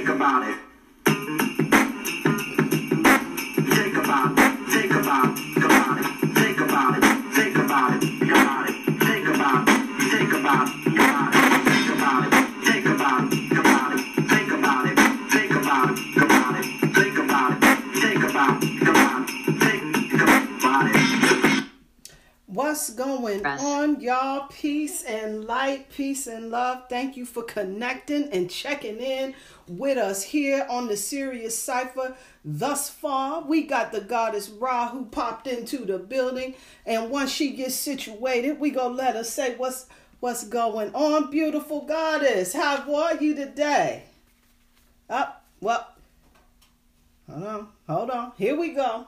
think about it. Y'all? Peace and light, peace and love. Thank you for connecting and checking in with us here on the Sirius Cypher. Thus far, we got the goddess Rah who popped into the building, and once she gets situated, we gonna let her say what's what's going on. Beautiful goddess, how are you today? Up, well, hold on, hold on. Here we go.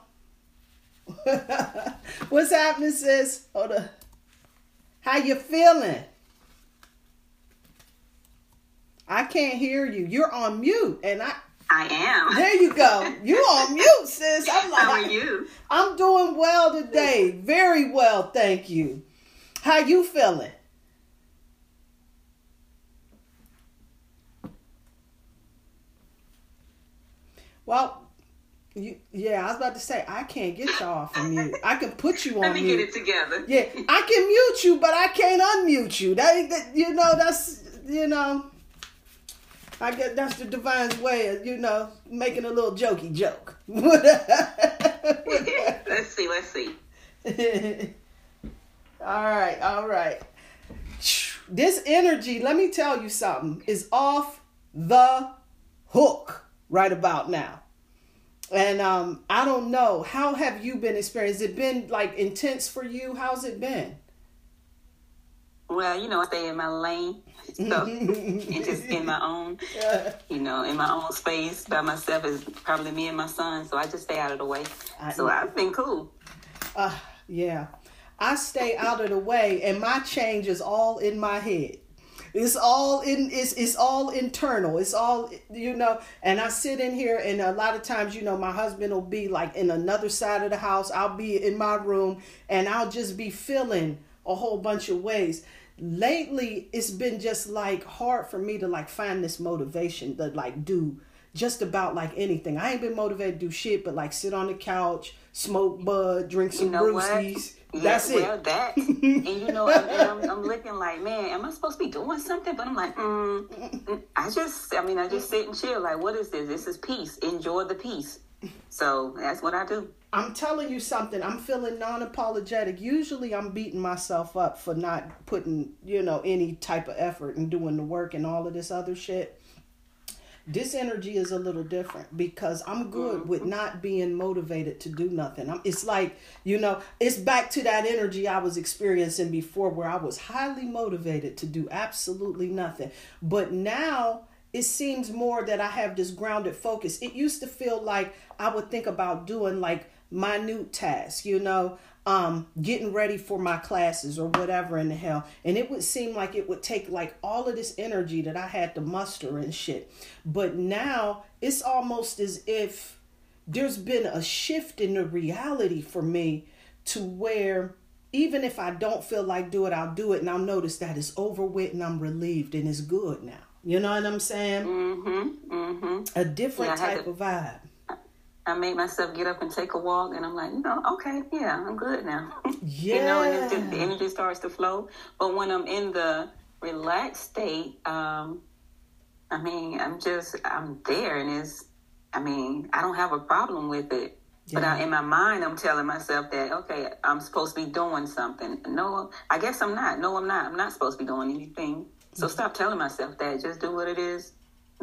What's happening, sis? Hold on. How you feeling? I can't hear you. You're on mute, and I. I am. There you go. You on mute, sis. I'm like, How are you? I'm doing well today. Very well, thank you. How you feeling? Well, you, yeah, I was about to say I can't get you off of mute. I can put you on Let me mute. get it together. Yeah, I can mute you, but I can't unmute you. That, that you know, that's you know, I guess that's the divine's way of you know making a little jokey joke. let's see. Let's see. all right, all right. This energy, let me tell you something, is off the hook right about now. And um, I don't know. How have you been experiencing? Has it been like intense for you? How's it been? Well, you know, I stay in my lane, so and just in my own, you know, in my own space by myself is probably me and my son. So I just stay out of the way. I- So I've been cool. Uh, yeah. I stay out of the way and my change is all in my head. It's all in it's it's all internal. It's all you know, and I sit in here and a lot of times, you know, my husband will be like in another side of the house. I'll be in my room and I'll just be feeling a whole bunch of ways. Lately, it's been just like hard for me to like find this motivation to like do just about like anything. I ain't been motivated to do shit but like sit on the couch, smoke bud, drink some You know brewskis. Yeah, That's well, it. that. And you know, and I'm, I'm looking like, man, am I supposed to be doing something? But I'm like, mm, mm, I just, I mean, I just sit and chill. Like, what is this? This is peace. Enjoy the peace. So that's what I do. I'm telling you something. I'm feeling non-apologetic. Usually, I'm beating myself up for not putting, you know, any type of effort and doing the work and all of this other shit. This energy is a little different because I'm good uh-huh. with not being motivated to do nothing. I'm, it's like, you know, it's back to that energy I was experiencing before where I was highly motivated to do absolutely nothing. But now it seems more that I have this grounded focus. It used to feel like I would think about doing like minute tasks, you know, um, getting ready for my classes or whatever in the hell. And it would seem like it would take like all of this energy that I had to muster and shit. But now it's almost as if there's been a shift in the reality for me to where even if I don't feel like do it, I'll do it and I'll notice that it's over with and I'm relieved and it's good now. You know what I'm saying? Mm-hmm. Mm-hmm. A different Yeah, I had type to- of vibe. I made myself get up and take a walk, and I'm like, no, okay, yeah, I'm good now. Yeah. you know, and it's just, the energy starts to flow. But when I'm in the relaxed state, um, I mean, I'm just, I'm there, and it's, I mean, I don't have a problem with it. But I, in my mind, I'm telling myself that, okay, I'm supposed to be doing something. No, I guess I'm not. No, I'm not. I'm not supposed to be doing anything. So stop telling myself that. Just do what it is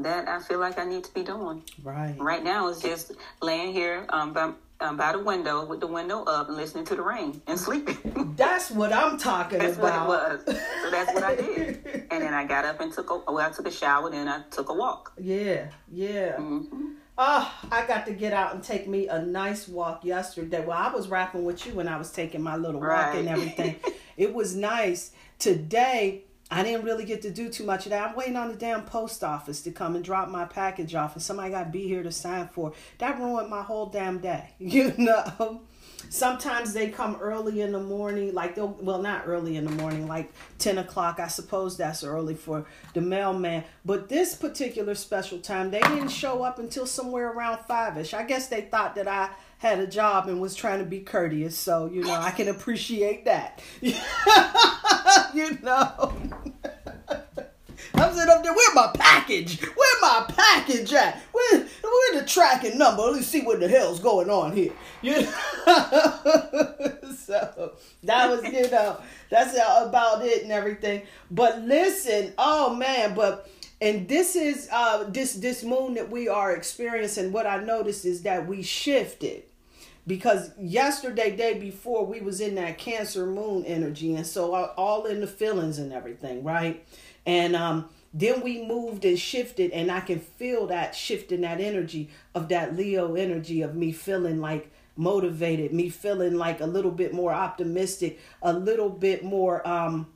that I feel like I need to be doing. Right. Right now, it's just laying here um, by, um, by the window with the window up and listening to the rain and sleeping. That's what I'm talking that's about. what it was. So that's what I did. And then I got up and took a well, I took a shower. Then I took a walk. Yeah, yeah. hmm Oh, I got to get out and take me a nice walk yesterday. Well, I was rapping with you when I was taking my little walk and everything. it was nice. Today, I didn't really get to do too much of that. I'm waiting on the damn post office to come and drop my package off, and somebody got to be here to sign for. That ruined my whole damn day, you know. sometimes they come early in the morning, like they'll well not early in the morning, like ten o'clock. I suppose that's early for the mailman. But this particular special time, they didn't show up until somewhere around five ish. I guess they thought that I had a job and was trying to be courteous, so you know I can appreciate that. you know. I'm sitting up there, where my package? Where my package at? Where, where the tracking number? Let's see what the hell's going on here. You know? so that was, you know, that's about it and everything. But listen, oh man, but and this is uh this this moon that we are experiencing, what I noticed is that we shifted because yesterday day before we was in that cancer moon energy and so all in the feelings and everything right and um, then we moved and shifted, and I can feel that shift in that energy of that Leo energy of me feeling like motivated, me feeling like a little bit more optimistic, a little bit more um,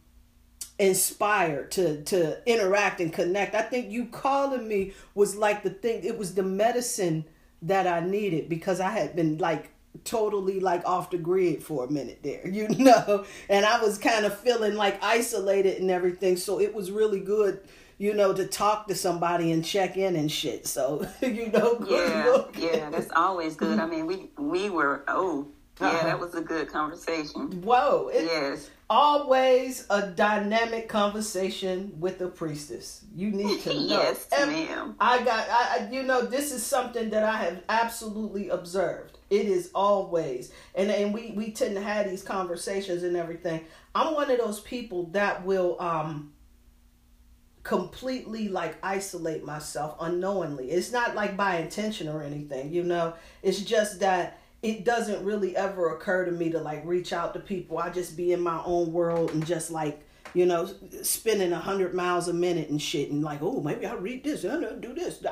inspired to to interact and connect. I think you calling me was like the thing. It was the medicine that I needed because I had been like totally like off the grid for a minute there, you know, and I was kind of feeling like isolated and everything. So it was really good, you know, to talk to somebody and check in and shit. So you know, yeah, yeah, that's always good. I mean, we we were oh yeah, uh-huh. that was a good conversation. Whoa, it, yes, always a dynamic conversation with a priestess. You need to know. yes, ma'am. I got, I, you know, this is something that I have absolutely observed. It is always, and and we we tend to have these conversations and everything. I'm one of those people that will um completely like isolate myself unknowingly. It's not like by intention or anything, you know. It's just that it doesn't really ever occur to me to like reach out to people. I just be in my own world and just like you know, spinning a hundred miles a minute and shit, and like, oh, maybe I'll read this, I do this,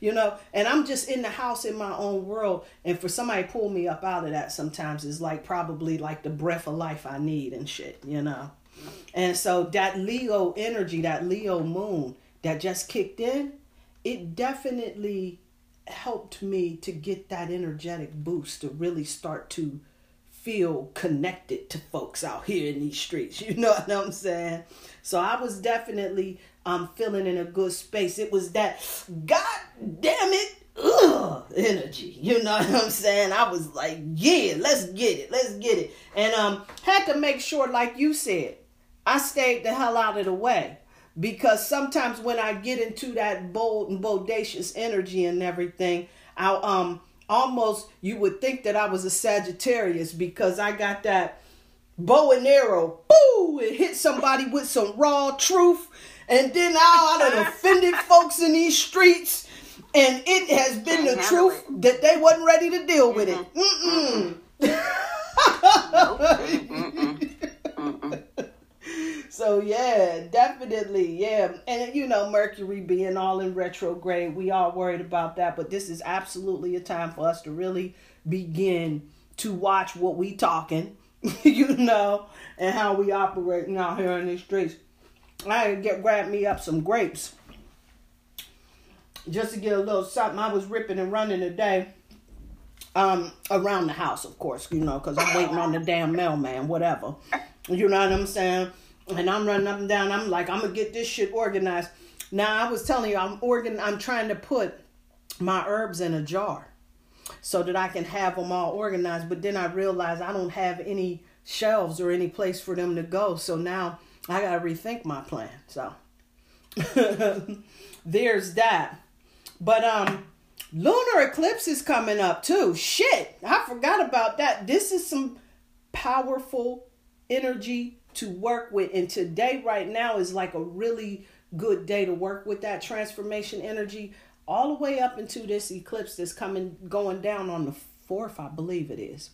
you know, and I'm just in the house in my own world, and for somebody pull me up out of that sometimes is like probably like the breath of life I need and shit, you know, and so that Leo energy, that Leo moon that just kicked in, it definitely helped me to get that energetic boost to really start to feel connected to folks out here in these streets. You know what I'm saying? So I was definitely um feeling in a good space. It was that God damn it ugh, energy. You know what I'm saying? I was like, yeah, let's get it, let's get it. And um had to make sure, like you said, I stayed the hell out of the way because sometimes when I get into that bold and bodacious energy and everything, I'll um almost you would think that I was a Sagittarius because I got that bow and arrow, boo, and hit somebody with some raw truth, and then I done offended folks in these streets, and it has been the truth it. that they wasn't ready to deal with mm-hmm. it. Mm-mm. Mm-mm. nope. So yeah, definitely, yeah. And you know, Mercury being all in retrograde, we are worried about that, but this is absolutely a time for us to really begin to watch what we talking, you know, and how we operating out here in the streets. I get grab me up some grapes just to get a little something. I was ripping and running today um around the house, of course, you know, because I'm waiting on the damn mailman, whatever. You know what I'm saying? And I'm running up and down. I'm like, I'm gonna get this shit organized. Now I was telling you, I'm organ. I'm trying to put my herbs in a jar so that I can have them all organized. But then I realized I don't have any shelves or any place for them to go. So now I gotta rethink my plan. So there's that. But um lunar eclipse is coming up too. Shit, I forgot about that. This is some powerful energy to work with. And today, right now, is like a really good day to work with that transformation energy all the way up into this eclipse that's coming going down on the fourth, I believe it is.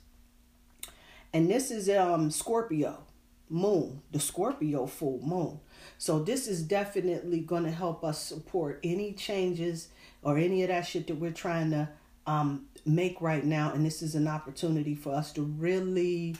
And this is um Scorpio moon, the Scorpio full moon. So this is definitely going to help us support any changes or any of that shit that we're trying to um, make right now. And this is an opportunity for us to really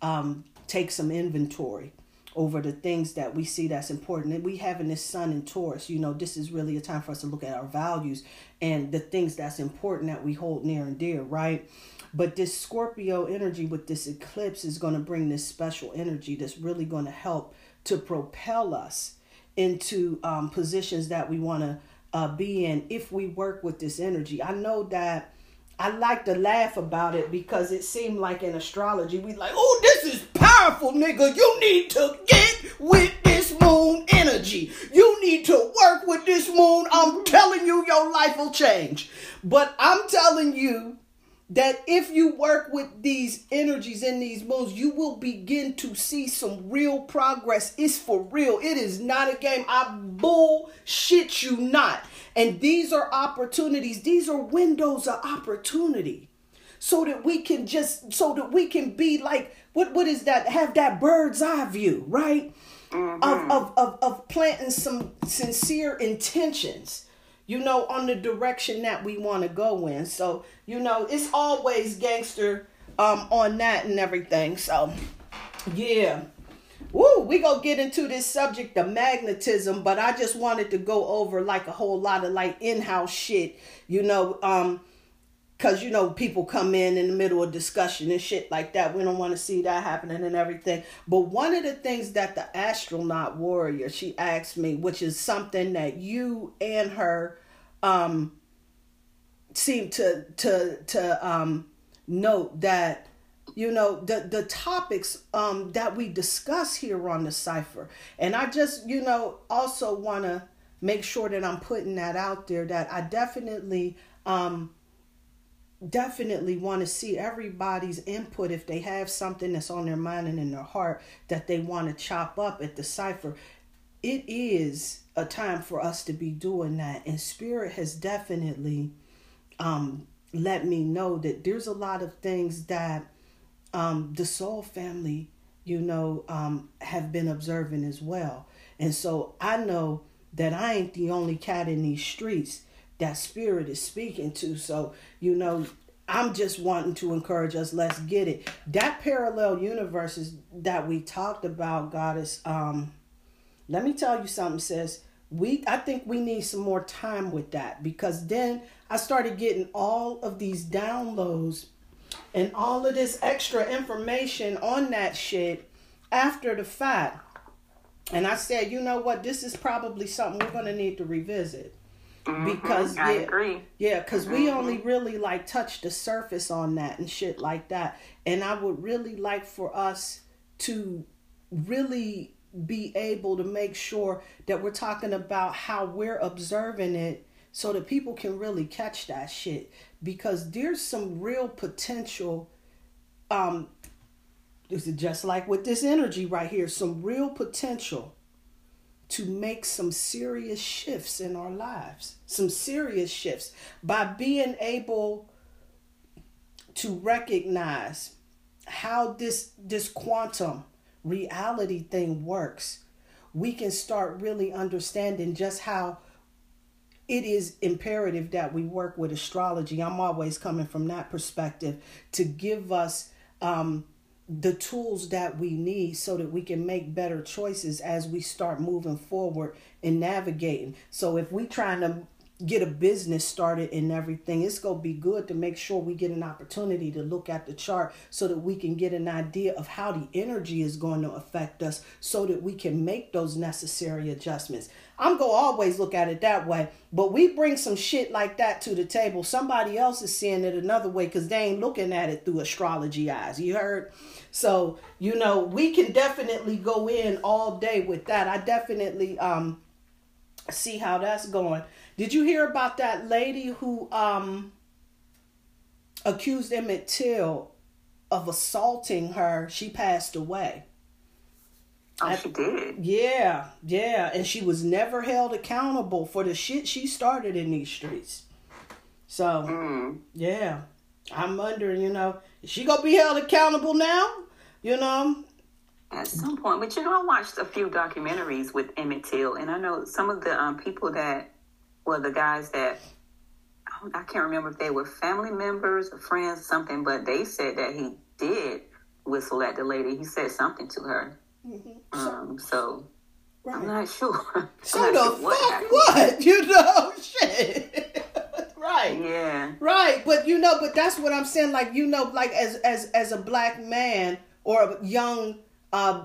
um, take some inventory over the things that we see that's important. And we having this sun in Taurus, you know, this is really a time for us to look at our values and the things that's important that we hold near and dear, right? But this Scorpio energy with this eclipse is going to bring this special energy that's really going to help to propel us into um, positions that we want to uh, be in if we work with this energy. I know that I like to laugh about it because it seemed like in astrology we like, oh, this is powerful, nigga. You need to get with this moon energy. You need to work with this moon. I'm telling you, your life will change. But I'm telling you that if you work with these energies in these moons, you will begin to see some real progress. It's for real. It is not a game. I bullshit you not. And these are opportunities. These are windows of opportunity. So that we can just so that we can be like what what is that? Have that bird's eye view, right? Mm-hmm. Of, of of of planting some sincere intentions you know, on the direction that we want to go in. So, you know, it's always gangster um on that and everything. So, yeah. Woo, we gonna get into this subject of magnetism, but I just wanted to go over like a whole lot of like in-house shit, you know, um, cause you know people come in in the middle of discussion and shit like that. We don't want to see that happening and everything. But one of the things that the astronaut warrior she asked me, which is something that you and her um seem to to to um note that you know the the topics um that we discuss here on the cipher and i just you know also want to make sure that i'm putting that out there that i definitely um definitely want to see everybody's input if they have something that's on their mind and in their heart that they want to chop up at the cipher it is a time for us to be doing that and spirit has definitely um let me know that there's a lot of things that um, the soul family, you know, um, have been observing as well. And so I know that I ain't the only cat in these streets that spirit is speaking to. So, you know, I'm just wanting to encourage us, let's get it. That parallel universes that we talked about, Goddess, um, let me tell you something, sis. We I think we need some more time with that because then I started getting all of these downloads and all of this extra information on that shit after the fact. And I said, you know what, this is probably something we're gonna need to revisit. Mm-hmm. Because I yeah, agree. yeah, because we Mm-hmm. only really like touch the surface on that and shit like that. And I would really like for us to really be able to make sure that we're talking about how we're observing it so that people can really catch that shit because there's some real potential um is it just like with this energy right here some real potential to make some serious shifts in our lives some serious shifts by being able to recognize how this this quantum reality thing works we can start really understanding just how it is imperative that we work with astrology. I'm always coming from that perspective to give us um, the tools that we need so that we can make better choices as we start moving forward and navigating. So if we trying to get a business started and everything, it's going to be good to make sure we get an opportunity to look at the chart so that we can get an idea of how the energy is going to affect us so that we can make those necessary adjustments. I'm going to always look at it that way, but we bring some shit like that to the table. Somebody else is seeing it another way because they ain't looking at it through astrology eyes. You heard? So, you know, we can definitely go in all day with that. I definitely um see how that's going. Did you hear about that lady who um accused Emmett Till of assaulting her? She passed away. Oh, she did. Yeah, yeah, and she was never held accountable for the shit she started in these streets. So, Mm. yeah, I'm wondering, you know, is she gonna be held accountable now? You know, At some point, but you know, I watched a few documentaries with Emmett Till, and I know some of the um, people that, well, the guys that I I can't remember if they were family members or friends or something, but they said that he did whistle at the lady. He said something to her. Um, so Right. I'm not sure. So not the sure fuck happened. what? You know, shit. right. Yeah. Right, but you know, but that's what I'm saying. Like you know, like as as as a black man or a young, uh,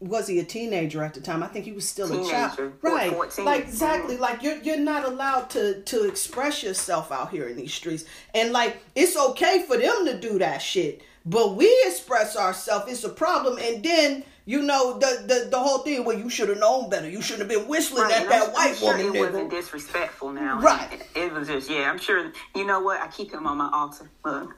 was he a teenager at the time? I think he was still a child. Right, 14. like exactly. Like you're you're not allowed to to express yourself out here in these streets, and like it's okay for them to do that shit, but we express ourselves. It's a problem, and then. You know the, the the whole thing where you should have known better. You shouldn't have been whistling Right, at that I'm, white I'm sure woman. it wasn't disrespectful now. Right. It, it was just, yeah, I'm sure. You know what? I keep him on my altar. Look.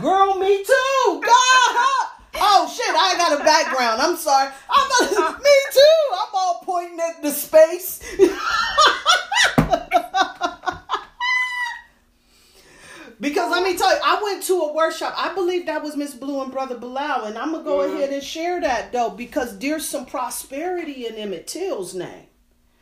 Girl, me too. God. Oh shit, I got a background. I'm sorry. I'm a, uh. me too. I'm all pointing at the space. because let me tell you, I went to a workshop. I believe that was Miss Blue and Brother Bilal, and I'm gonna go ahead and share that though because there's some prosperity in Emmett Till's name.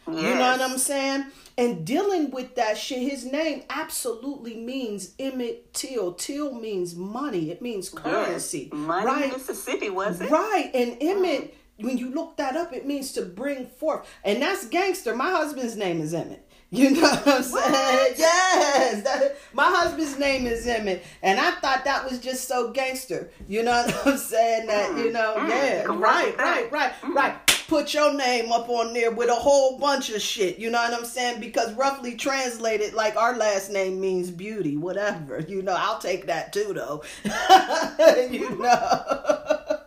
You know what I'm saying? And dealing with that shit, his name absolutely means Emmett Till. Till means money. It means currency. Yes. Money right? Mississippi, was it? Right. And mm. Emmett, when you look that up, it means to bring forth. And that's gangster. My husband's name is Emmett. You know what I'm saying? What? Yes. That, my husband's name is Emmett. And I thought that was just so gangster. You know what I'm saying? That, you know, mm, yeah. Right, right, right, right. Put your name up on there with a whole bunch of shit. You know what I'm saying? Because roughly translated, like our last name means beauty, whatever. You know, I'll take that too, though. you know.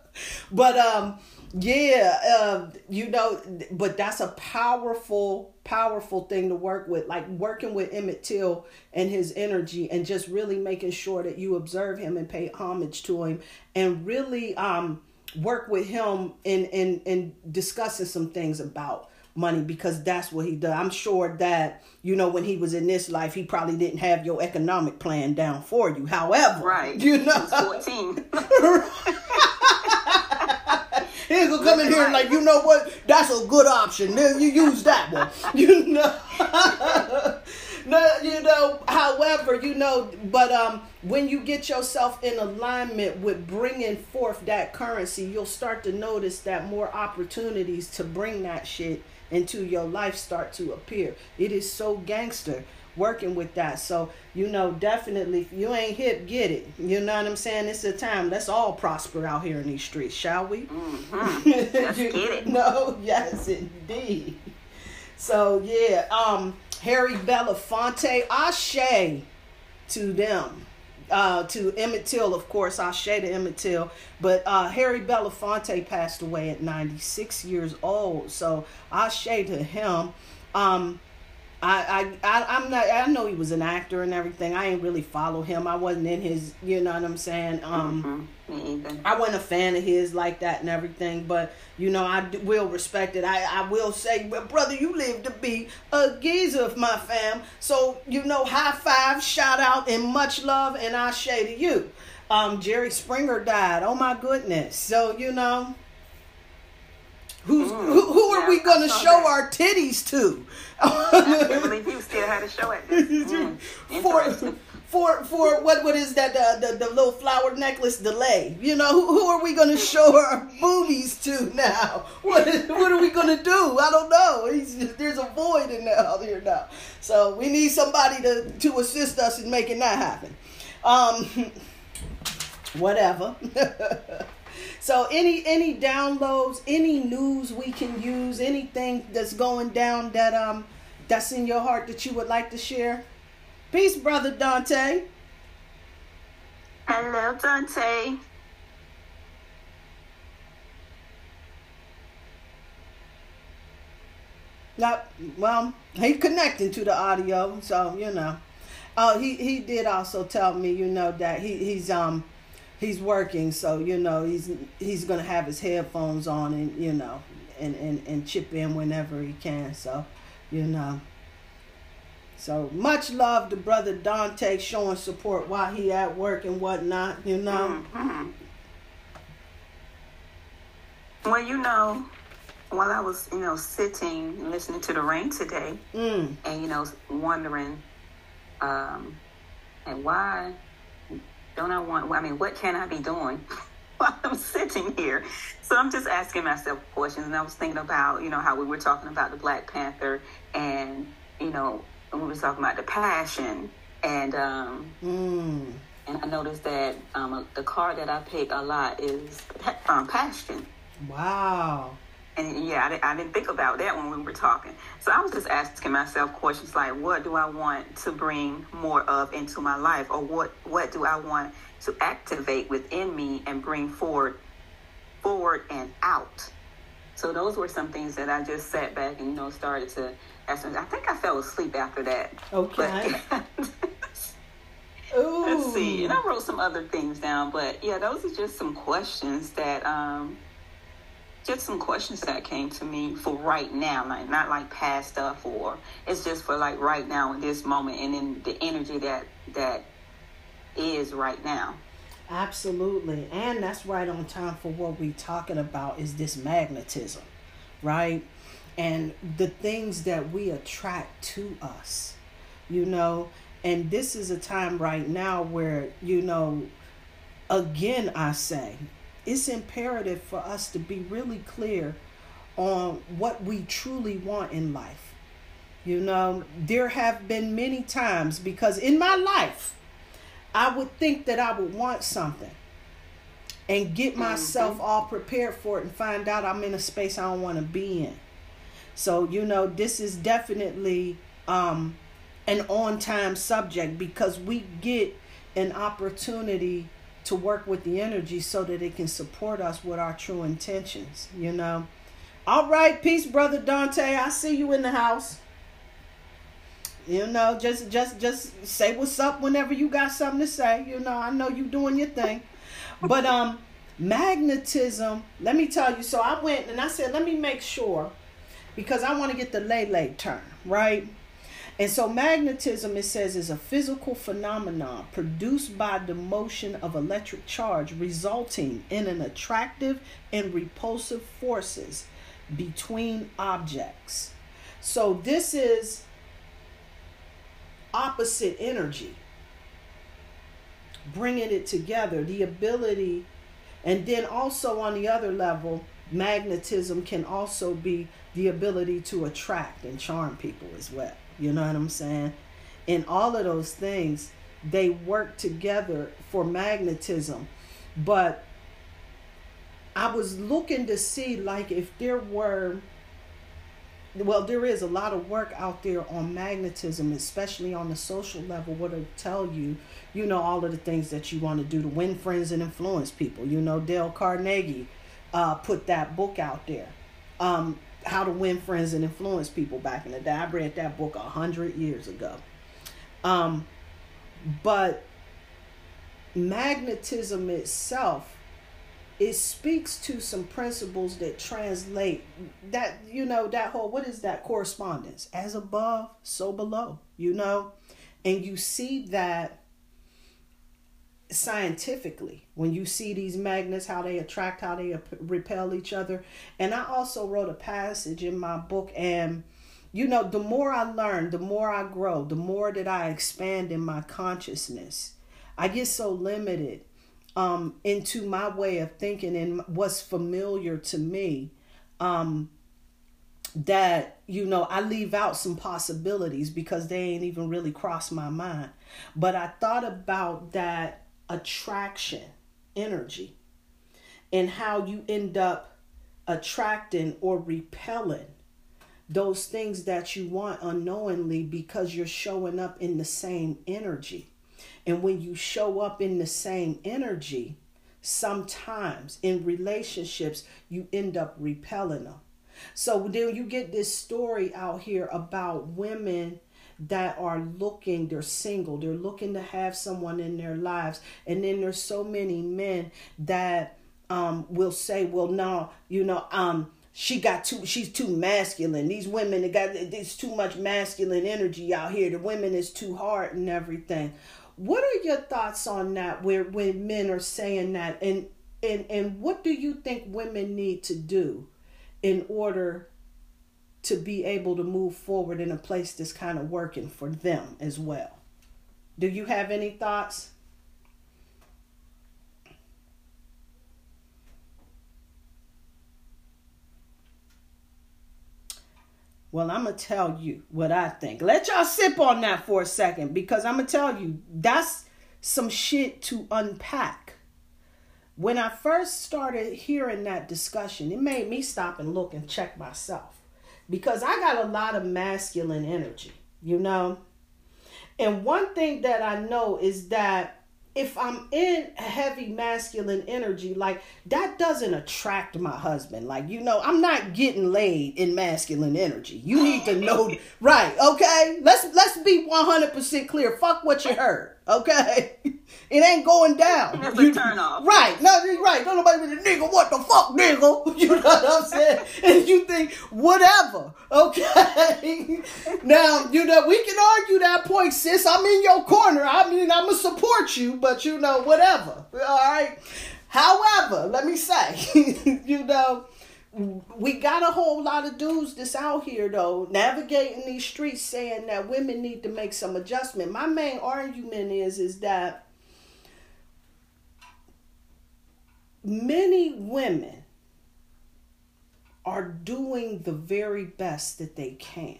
but um, yeah, uh, you know, but that's a powerful, powerful thing to work with. Like working with Emmett Till and his energy, and just really making sure that you observe him and pay homage to him, and really um work with him in in in discussing some things about money because that's what he does. I'm sure that you know when he was in this life, he probably didn't have your economic plan down for you. However, Right. you know, was 14. He's gonna come in here and like, you know what? That's a good option. Then you use that one. You know. no, you know. However, you know, but um, when you get yourself in alignment with bringing forth that currency, you'll start to notice that more opportunities to bring that shit into your life start to appear. It is so gangster working with that. So, you know, definitely if you ain't hip, get it. You know what I'm saying? It's a time. Let's all prosper out here in these streets, shall we? Mhm. Let's get it. know, yes indeed. So yeah, um Harry Belafonte, Ashe to them. Uh, to Emmett Till, of course, Ashe to Emmett Till. But uh, Harry Belafonte passed away at 96 years old. So Ashe to him. Um, I, I, I, I'm not. I know he was an actor and everything. I ain't really follow him. I wasn't in his. You know what I'm saying? Um, Mhm. Either. I wasn't a fan of his like that and everything, but you know I d- will respect it. I, I will say, well, brother, you live to be a geezer of my fam. So you know, high five, shout out, and much love, and I say to you. Um, Jerry Springer died. Oh my goodness. So you know, who's Mm, who, who are yeah, we gonna show that. our titties to? I can't believe you still had a show at this. Mm, for for for what what is that the, the the little flower necklace delay? You know who, who are we going to show our boobies to now? What is, what are we going to do? I don't know. There's a void in there out here now, so we need somebody to to assist us in making that happen. Um, whatever. so any any downloads, any news we can use, anything that's going down that um that's in your heart that you would like to share. Peace, brother Dante. Hello, Dante. Not well, he connecting to the audio, so you know. Oh, he he did also tell me, you know, that he he's um he's working, so you know he's he's gonna have his headphones on and you know and and and chip in whenever he can. So you know. So much love to brother Dante showing support while he at work and whatnot. You know. Mhm. Well, you know, while I was, you know, sitting listening to the rain today, Mm. and you know, wondering, um, and why don't I want? I mean, what can I be doing while I'm sitting here. So I'm just asking myself questions, and I was thinking about, you know, how we were talking about the Black Panther, and you know, we were talking about the passion, and um, Mm. and I noticed that um, the card that I pick a lot is um, passion. Wow. And yeah, I, di- I didn't think about that when we were talking. So I was just asking myself questions like, what do I want to bring more of into my life, or what what do I want to activate within me and bring forward, forward and out. So those were some things that I just sat back and you know started to ask. I think I fell asleep after that. Okay. But Ooh. Let's see. And I wrote some other things down, but yeah, those are just some questions that um just some questions that came to me for right now, like not like past stuff or it's just for like right now in this moment and in the energy that that is right now. Absolutely. And that's right on time for what we're talking about is this magnetism, right? And the things that we attract to us, you know. And this is a time right now where, you know, again, I say, it's imperative for us to be really clear on what we truly want in life. You know, there have been many times because in my life, I would think that I would want something and get myself all prepared for it and find out I'm in a space I don't want to be in. So, you know, this is definitely um, an on time subject because we get an opportunity to work with the energy so that it can support us with our true intentions, you know. All right, peace, brother Dante. I see you in the house. You know, just just just say what's up whenever you got something to say. You know, I know you doing your thing. But um magnetism, let me tell you, so I went and I said, let me make sure because I want to get the lay lay term, right? And so magnetism, it says, is a physical phenomenon produced by the motion of electric charge resulting in an attractive and repulsive forces between objects. So this is opposite energy, bringing it together, the ability, and then also on the other level, magnetism can also be the ability to attract and charm people as well. You know what I'm saying? And all of those things, they work together for magnetism. But I was looking to see, like, if there were, well, there is a lot of work out there on magnetism, especially on the social level, what it'll tell you, you know, all of the things that you want to do to win friends and influence people. You know, Dale Carnegie uh, put that book out there. Um, how to win friends and influence people back in the day. I read that book a hundred years ago. Um, but magnetism itself, it speaks to some principles that translate that you know that whole what is that correspondence as above so below you know and you see that scientifically when you see these magnets how they attract how they repel each other and i also wrote a passage in my book and you know the more i learn the more i grow the more that i expand in my consciousness i get so limited um into my way of thinking and what's familiar to me um that you know I leave out some possibilities because they ain't even really crossed my mind. But I thought about that attraction energy and how you end up attracting or repelling those things that you want unknowingly because you're showing up in the same energy. And when you show up in the same energy, sometimes in relationships, you end up repelling them. So then you get this story out here about women that are looking, they're single, they're looking to have someone in their lives. And then there's so many men that um, will say, well, no, you know, um, she got too she's too masculine. These women they got there's too much masculine energy out here. The women is too hard and everything. What are your thoughts on that where when men are saying that? And and and what do you think women need to do in order to be able to move forward in a place that's kind of working for them as well. Do you have any thoughts? Well, I'm going to tell you what I think. Let y'all sip on that for a second because I'm going to tell you that's some shit to unpack. When I first started hearing that discussion, it made me stop and look and check myself because I got a lot of masculine energy, you know? And one thing that I know is that if I'm in heavy masculine energy, like that doesn't attract my husband. Like, you know, I'm not getting laid in masculine energy. You need to know right, okay? Let's let's be 100% clear. Fuck what you heard. Okay, it ain't going down. That's a turn off. Right, no, right. Don't nobody be the nigga. What the fuck, nigga? You know what I'm saying? and you think whatever. Okay. now you know we can argue that point, sis. I'm in your corner. I mean, I'm gonna support you, but you know whatever. All right. However, let me say, you know we got a whole lot of dudes that's out here though navigating these streets saying that women need to make some adjustment. My main argument is is that many women are doing the very best that they can.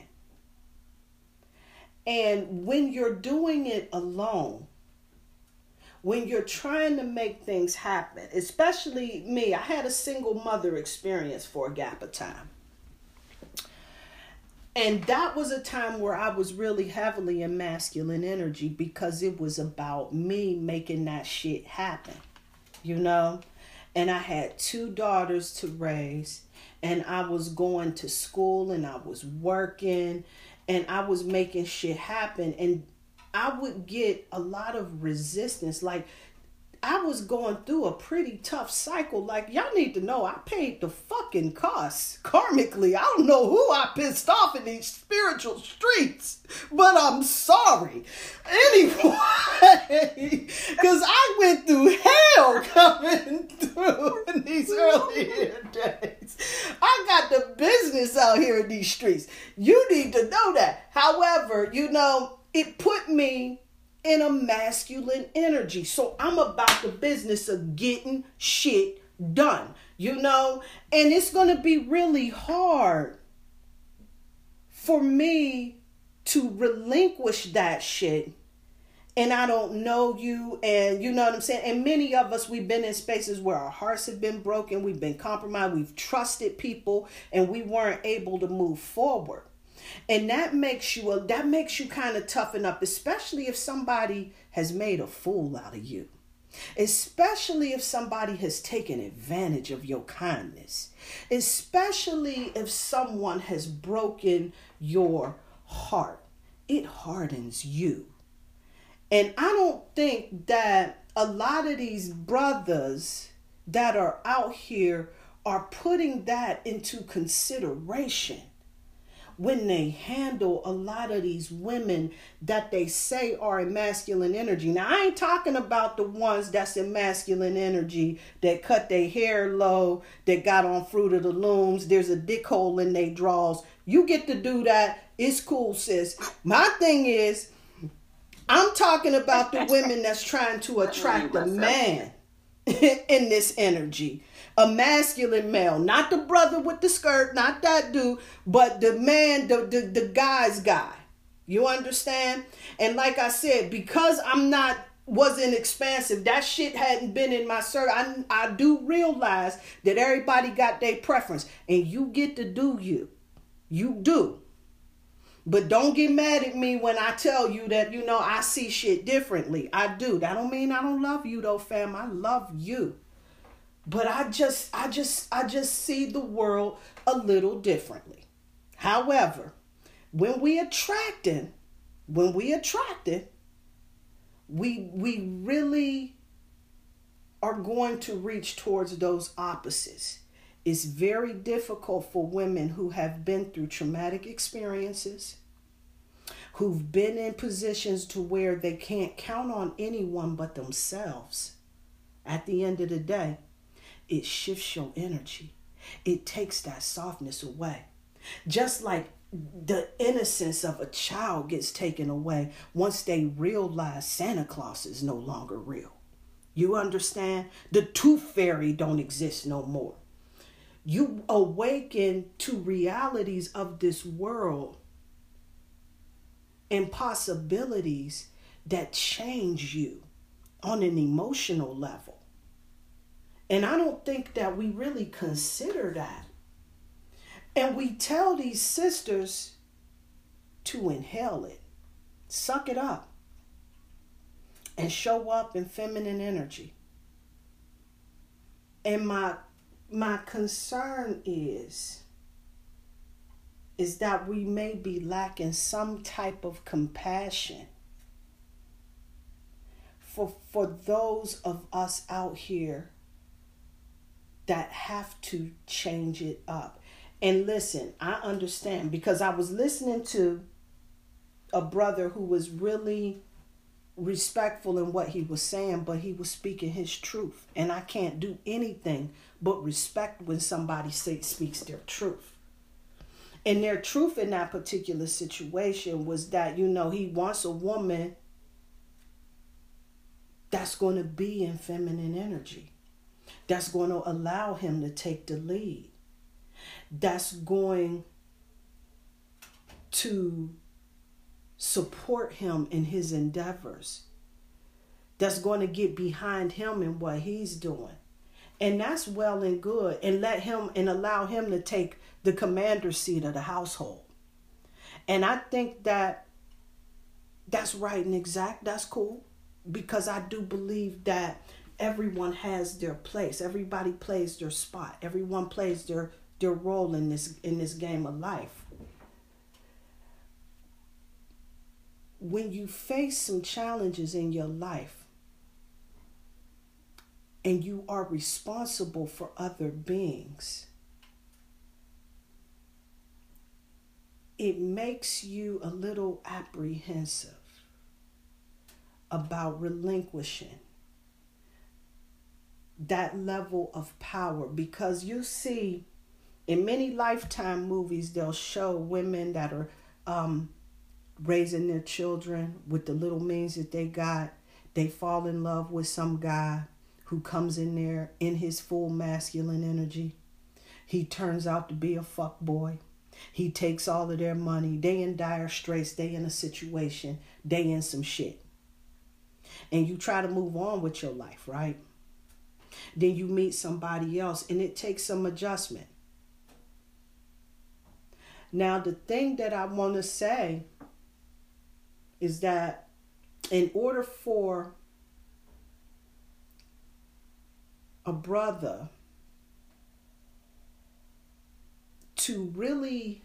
And when you're doing it alone when you're trying to make things happen, especially me, I had a single mother experience for a gap of time. And that was a time where I was really heavily in masculine energy because it was about me making that shit happen, you know? And I had two daughters to raise, and I was going to school and I was working and I was making shit happen. And I would get a lot of resistance. Like I was going through a pretty tough cycle. Like y'all need to know, I paid the fucking cost karmically. I don't know who I pissed off in these spiritual streets, but I'm sorry. Anyway, because I went through hell coming through in these earlier days. I got the business out here in these streets. You need to know that. However, you know it put me in a masculine energy. So I'm about the business of getting shit done, you know? And it's going to be really hard for me to relinquish that shit. And I don't know you, and you know what I'm saying? And many of us, we've been in spaces where our hearts have been broken, we've been compromised, we've trusted people, and we weren't able to move forward and that makes you that makes you kind of toughen up especially if somebody has made a fool out of you. Especially if somebody has taken advantage of your kindness. Especially if someone has broken your heart. It hardens you. And i don't think that a lot of these brothers that are out here are putting that into consideration when they handle a lot of these women that they say are in masculine energy. Now, I ain't talking about the ones that's in masculine energy that cut their hair low, that got on Fruit of the Looms, there's a dick hole in their drawers. You get to do that. It's cool, sis. My thing is, I'm talking about the women that's trying to attract a man in this energy a masculine male, not the brother with the skirt, not that dude, but the man, the, the, the guy's guy. You understand? And like I said, because I'm not wasn't expansive. That shit hadn't been in my circle. I, I do realize that everybody got their preference, and you get to do you. You do. But don't get mad at me when I tell you that, you know, I see shit differently. I do. That don't mean I don't love you though, fam. I love you but I just I just I just see the world a little differently. However, when we attracting, when we attracted, we we really are going to reach towards those opposites. It's very difficult for women who have been through traumatic experiences, who've been in positions to where they can't count on anyone but themselves. At the end of the day, it shifts your energy. It takes that softness away. Just like the innocence of a child gets taken away once they realize Santa Claus is no longer real. You understand? The tooth fairy don't exist no more. You awaken to realities of this world and possibilities that change you on an emotional level. And I don't think that we really consider that. And we tell these sisters to inhale it, suck it up, and show up in feminine energy. And my my concern is is that we may be lacking some type of compassion for for those of us out here that have to change it up. And listen, I understand because I was listening to a brother who was really respectful in what he was saying, but he was speaking his truth. And I can't do anything but respect when somebody say, speaks their truth. And their truth in that particular situation was that, you know, he wants a woman that's going to be in feminine energy, that's going to allow him to take the lead, that's going to support him in his endeavors, that's going to get behind him in what he's doing. And that's well and good. And let him and allow him to take the commander seat of the household. And I think that that's right and exact. That's cool. Because I do believe that everyone has their place. Everybody plays their spot. Everyone plays their their role in this in this game of life. when you face some challenges in your life and you are responsible for other beings, it makes you a little apprehensive about relinquishing that level of power because you see in many lifetime movies they'll show women that are um, raising their children with the little means that they got. They fall in love with some guy who comes in there in his full masculine energy. He turns out to be a fuck boy. He takes all of their money. They in dire straits. They in a situation. They in some shit. And you try to move on with your life, right? Then you meet somebody else and it takes some adjustment. Now, the thing that I want to say is that in order for a brother to really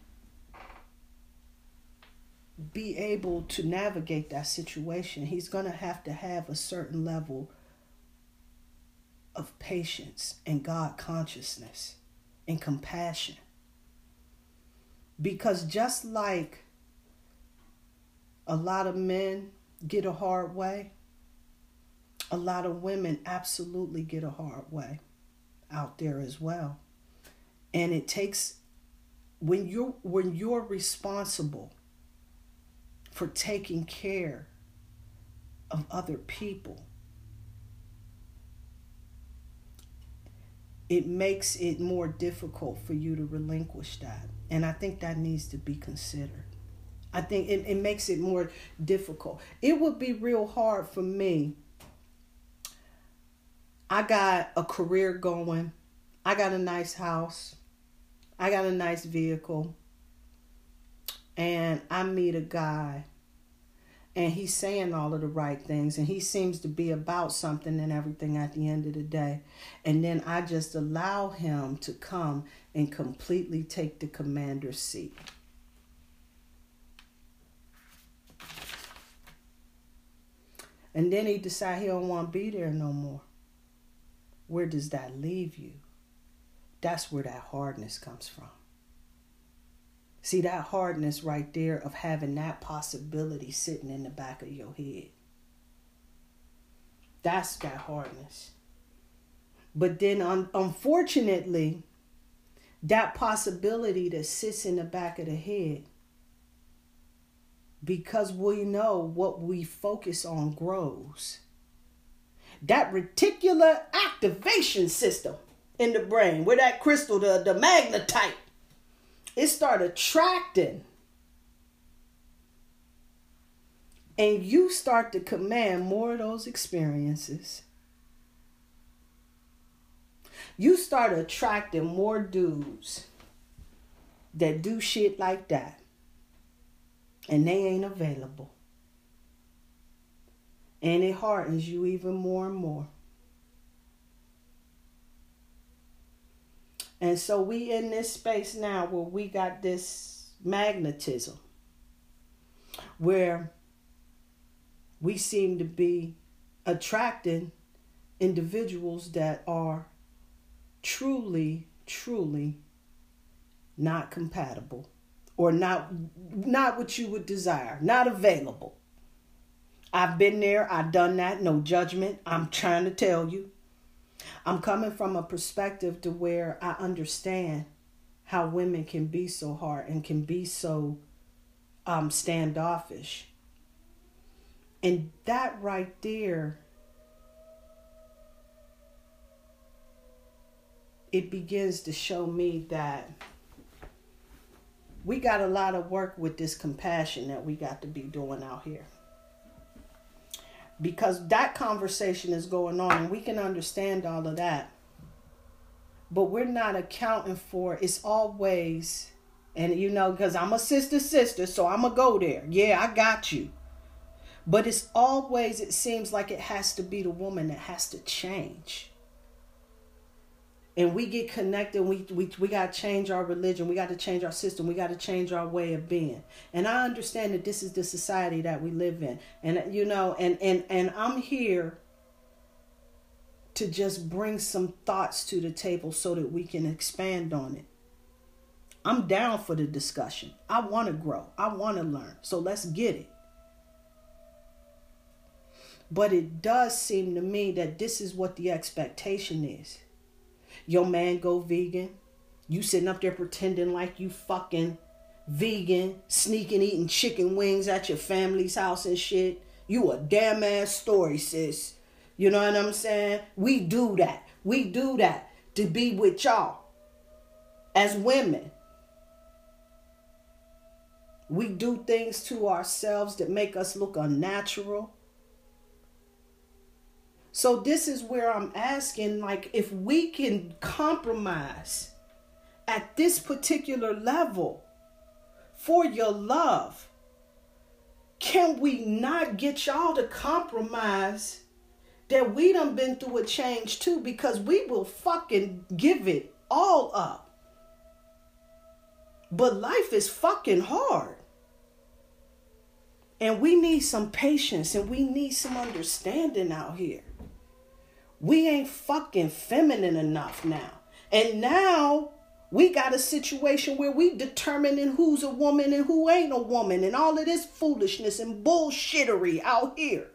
be able to navigate that situation, he's going to have to have a certain level of patience and God consciousness and compassion. Because just like a lot of men get a hard way. A lot of women absolutely get a hard way out there as well. And it takes when you're when you're responsible for taking care of other people it makes it more difficult for you to relinquish that and i think that needs to be considered I think it, it makes it more difficult. It would be real hard for me. I got a career going. I got a nice house. I got a nice vehicle. And I meet a guy and he's saying all of the right things and he seems to be about something and everything at the end of the day. And then i just allow him to come and completely take the commander's seat. And then he decide he don't want to be there no more. Where does that leave you? That's where that hardness comes from see that hardness right there of having that possibility sitting in the back of your head that's that hardness but then un- unfortunately that possibility that sits in the back of the head because we know what we focus on grows. That reticular activation system in the brain, where that crystal, the, the magnetite, it start attracting. And you start to command more of those experiences. You start attracting more dudes that do shit like that. And they ain't available. And it hardens you even more and more. And so we in this space now where we got this magnetism where we seem to be attracting individuals that are truly truly not compatible or not not what you would desire not available. I've been there. I've done that. No judgment. I'm trying to tell you I'm coming from a perspective to where I understand how women can be so hard and can be so um, standoffish. And that right there, it begins to show me that we got a lot of work with this compassion that we got to be doing out here because that conversation is going on and we can understand all of that. But we're not accounting for it's always and you know because i'm a sister sister so i'm gonna go there. Yeah i got you. But it's always it seems like it has to be the woman that has to change and we get connected we we, we got to change our religion we got to change our system we got to change our way of being. And i understand that this is the society that we live in. And you know and and and i'm here to just bring some thoughts to the table so that we can expand on it. I'm down for the discussion. I want to grow. I want to learn. So let's get it. But it does seem to me that this is what the expectation is your man go vegan. You sitting up there pretending like you fucking vegan, sneaking eating chicken wings at your family's house and shit. You a damn ass story, sis. You know what I'm saying? We do that. We do that to be with y'all as women. We do things to ourselves that make us look unnatural. So this is where I'm asking like if we can compromise at this particular level for your love, can we not get y'all to compromise that we done been through a change too because we will fucking give it all up. But life is fucking hard. And we need some patience and we need some understanding out here. We ain't fucking feminine enough now. And now we got a situation where we determining who's a woman and who ain't a woman and all of this foolishness and bullshittery out here.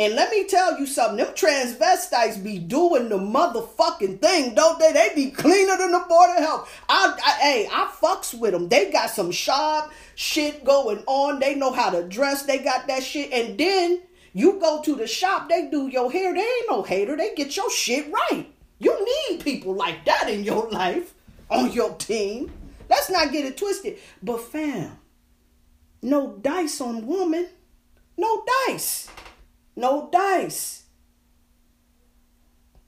And let me tell you something, them transvestites be doing the motherfucking thing, don't they? They be cleaner than the Board of Health. I, I, hey, I fucks with them. They got some sharp shit going on. They know how to dress. They got that shit. And then you go to the shop, they do your hair. They ain't no hater. They get your shit right. You need people like that in your life, on your team. Let's not get it twisted. But fam, no dice on woman. No dice. No dice.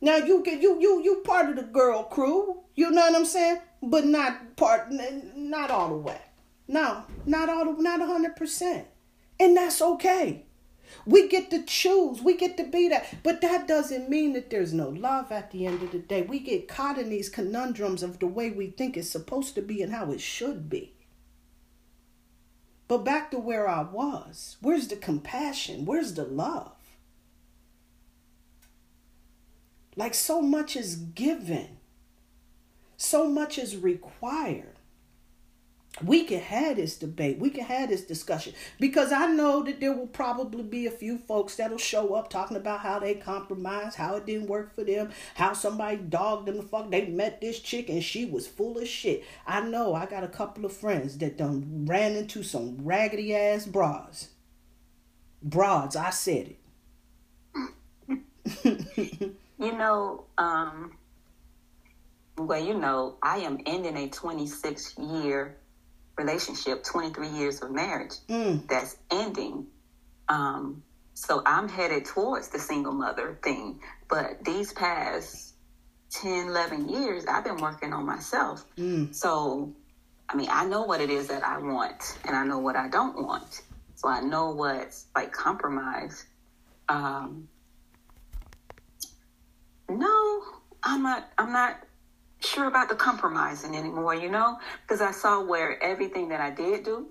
Now you get you you you part of the girl crew. You know what I'm saying? But not part not all the way. No, not all the, not hundred percent. And that's okay. We get to choose. We get to be that. But that doesn't mean that there's no love at the end of the day. We get caught in these conundrums of the way we think it's supposed to be and how it should be. But back to where I was. Where's the compassion? Where's the love? Like so much is given, so much is required we can have this debate. We can have this discussion because I know that there will probably be a few folks that'll show up talking about how they compromised, how it didn't work for them, how somebody dogged them the fuck. They met this chick and she was full of shit. I know I got a couple of friends that done ran into some raggedy ass bras. Broads, I said it. you know, um, Well, you know, I am ending a 26 year relationship, 23 years of marriage Mm. that's ending. Um, so I'm headed towards the single mother thing. But these past 10, 11 years, I've been working on myself. Mm. So, I mean, I know what it is that I want and I know what I don't want. So I know what's like compromise. Um, no, I'm not, I'm not sure about the compromising anymore, you know, because I saw where everything that I did do,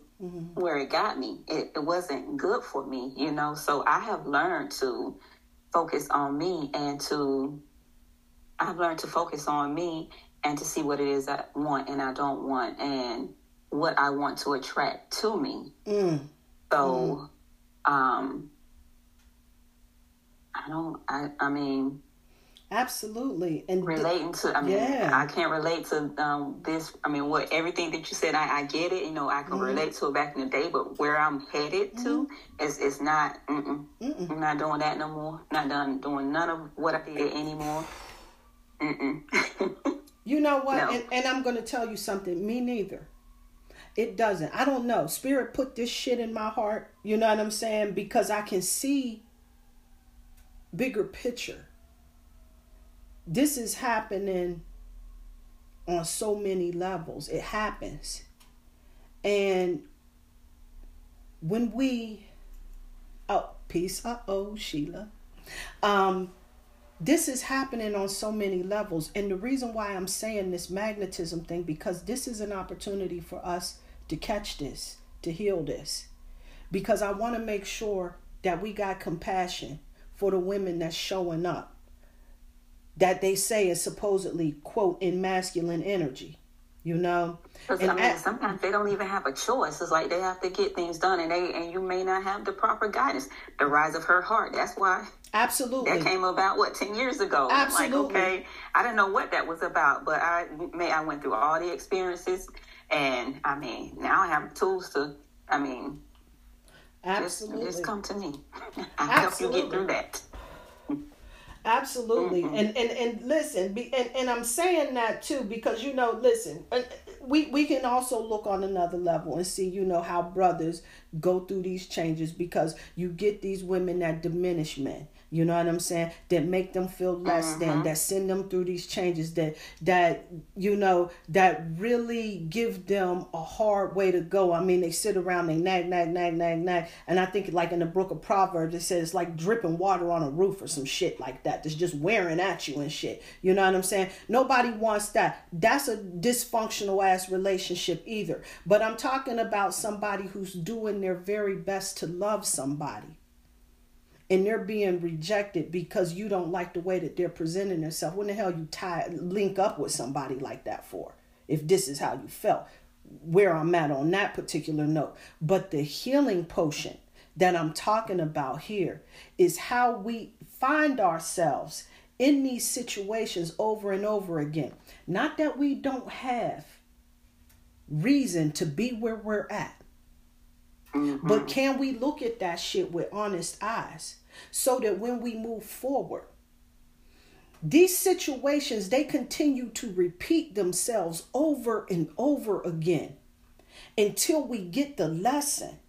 where it got me, it, it wasn't good for me, you know. So I have learned to focus on me and to, I've learned to focus on me and to see what it is I want and I don't want and what I want to attract to me. Mm. So, um, I don't, I, I mean, Absolutely. And relating to i mean Yeah. i can't relate to um this i mean what everything that you said i, I get it you know i can Mm-hmm. relate to it back in the day but where i'm headed to is is not mm-mm, Mm-mm. i'm not doing that no more not done doing none of what i did anymore Mm-mm. You know what? No. And, and I'm going to tell you something. Me neither. It doesn't. I don't know. Spirit put this shit in my heart. You know what I'm saying? Because I can see bigger picture. This is happening on so many levels. It happens. And when we oh peace uh oh Sheila. Um this is happening on so many levels and the reason why i'm saying this magnetism thing because this is an opportunity for us to catch this to heal this because i want to make sure that we got compassion for the women that's showing up that they say is supposedly quote in masculine energy you know And I mean, at- sometimes they don't even have a choice. It's like they have to get things done, and they and you may not have the proper guidance. The rise of her heart. That's why absolutely that came about what ten years ago. I'm Absolutely. Like okay, I didn't know what that was about, but I may I went through all the experiences, and I mean now I have tools to. I mean, just absolutely just come to me. I help you get through that. Absolutely. Mm-hmm. And, and and listen, be, and, and I'm saying that too because you know, listen, we we can also look on another level and see, you know, how brothers go through these changes because you get these women that diminish men. You know what I'm saying? That make them feel less than, uh-huh. that send them through these changes, that that you know, that really give them a hard way to go. I mean, they sit around, they nag, nag, nag, nag, nag, and I think like in the book of Proverbs, it says like dripping water on a roof or some shit like that. That's just wearing at you and shit. You know what I'm saying? Nobody wants that. That's a dysfunctional ass relationship either. But I'm talking about somebody who's doing their very best to love somebody and they're being rejected because you don't like the way that they're presenting themselves. When the hell you tie link up with somebody like that for? If this is how you felt, where I'm at on that particular note. But the healing potion that I'm talking about here is how we find ourselves in these situations over and over again. Not that we don't have reason to be where we're at. Mm-hmm. But can we look at that shit with honest eyes so that when we move forward, these situations they continue to repeat themselves over and over again until we get the lesson.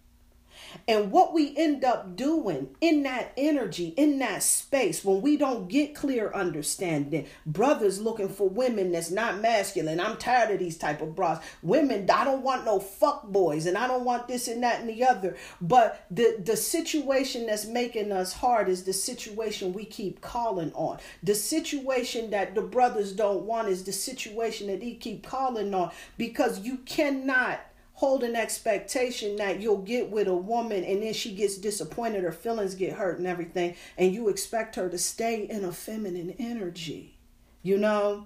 And what we end up doing in that energy, in that space, when we don't get clear understanding, brothers looking for women that's not masculine. I'm tired of these type of bras. Women, I don't want no fuck boys, and I don't want this and that and the other. But the the situation that's making us hard is the situation we keep calling on. The situation that the brothers don't want is the situation that he keep calling on because you cannot hold an expectation that you'll get with a woman and then she gets disappointed her feelings get hurt and everything and you expect her to stay in a feminine energy you know?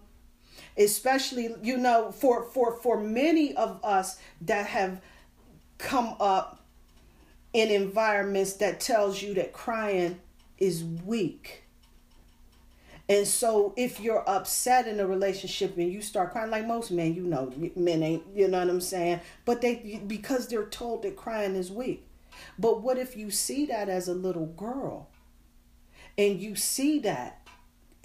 Especially you know for for for many of us that have come up in environments that tells you that crying is weak and so if you're upset in a relationship and you start crying, like most men, you know, men ain't, you know what I'm saying? But they, because they're told that crying is weak. But what if you see that as a little girl and you see that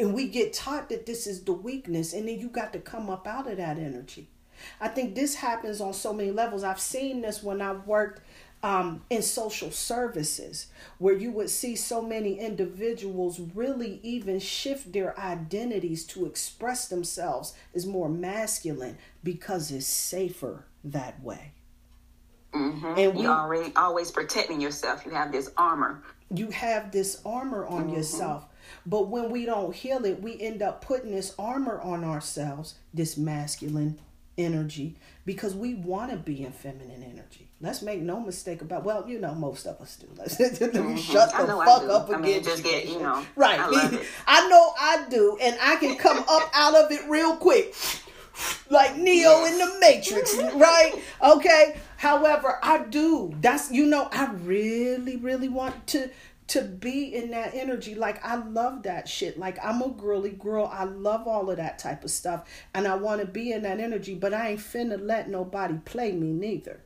And we get taught that this is the weakness, and then you got to come up out of that energy. I think this happens on so many levels. I've seen this when I worked um, in social services, where you would see so many individuals really even shift their identities to express themselves as more masculine because it's safer that way. Mm-hmm. And we, you already always protecting yourself. You have this armor. You have this armor on mm-hmm. yourself. But when we don't heal it, we end up putting this armor on ourselves, this masculine energy, because we want to be in feminine energy. Let's make no mistake about. Well, you know, most of us do. Let's mm-hmm. shut the fuck up I mean, just get you know. Right. I, I, know I do, and I can come up out of it real quick, like Neo yes. in the Matrix. Right. Okay. However, I do. That's you know, I really, really want to to be in that energy. Like I love that shit. Like I'm a girly girl. I love all of that type of stuff. And I want to be in that energy, but I ain't finna let nobody play me neither.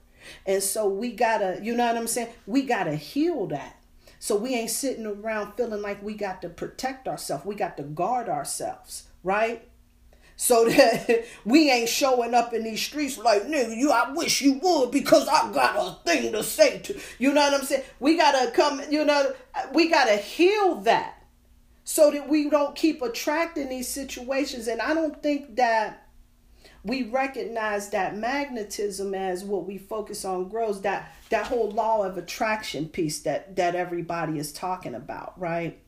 And so we gotta, you know what I'm saying? We gotta heal that. So we ain't sitting around feeling like we got to protect ourselves. We got to guard ourselves, right? so that we ain't showing up in these streets like nigga you i wish you would because i got a thing to say to you know what i'm saying we gotta come you know we gotta heal that so that we don't keep attracting these situations and i don't think that we recognize that magnetism as what we focus on grows that that whole law of attraction piece that that everybody is talking about right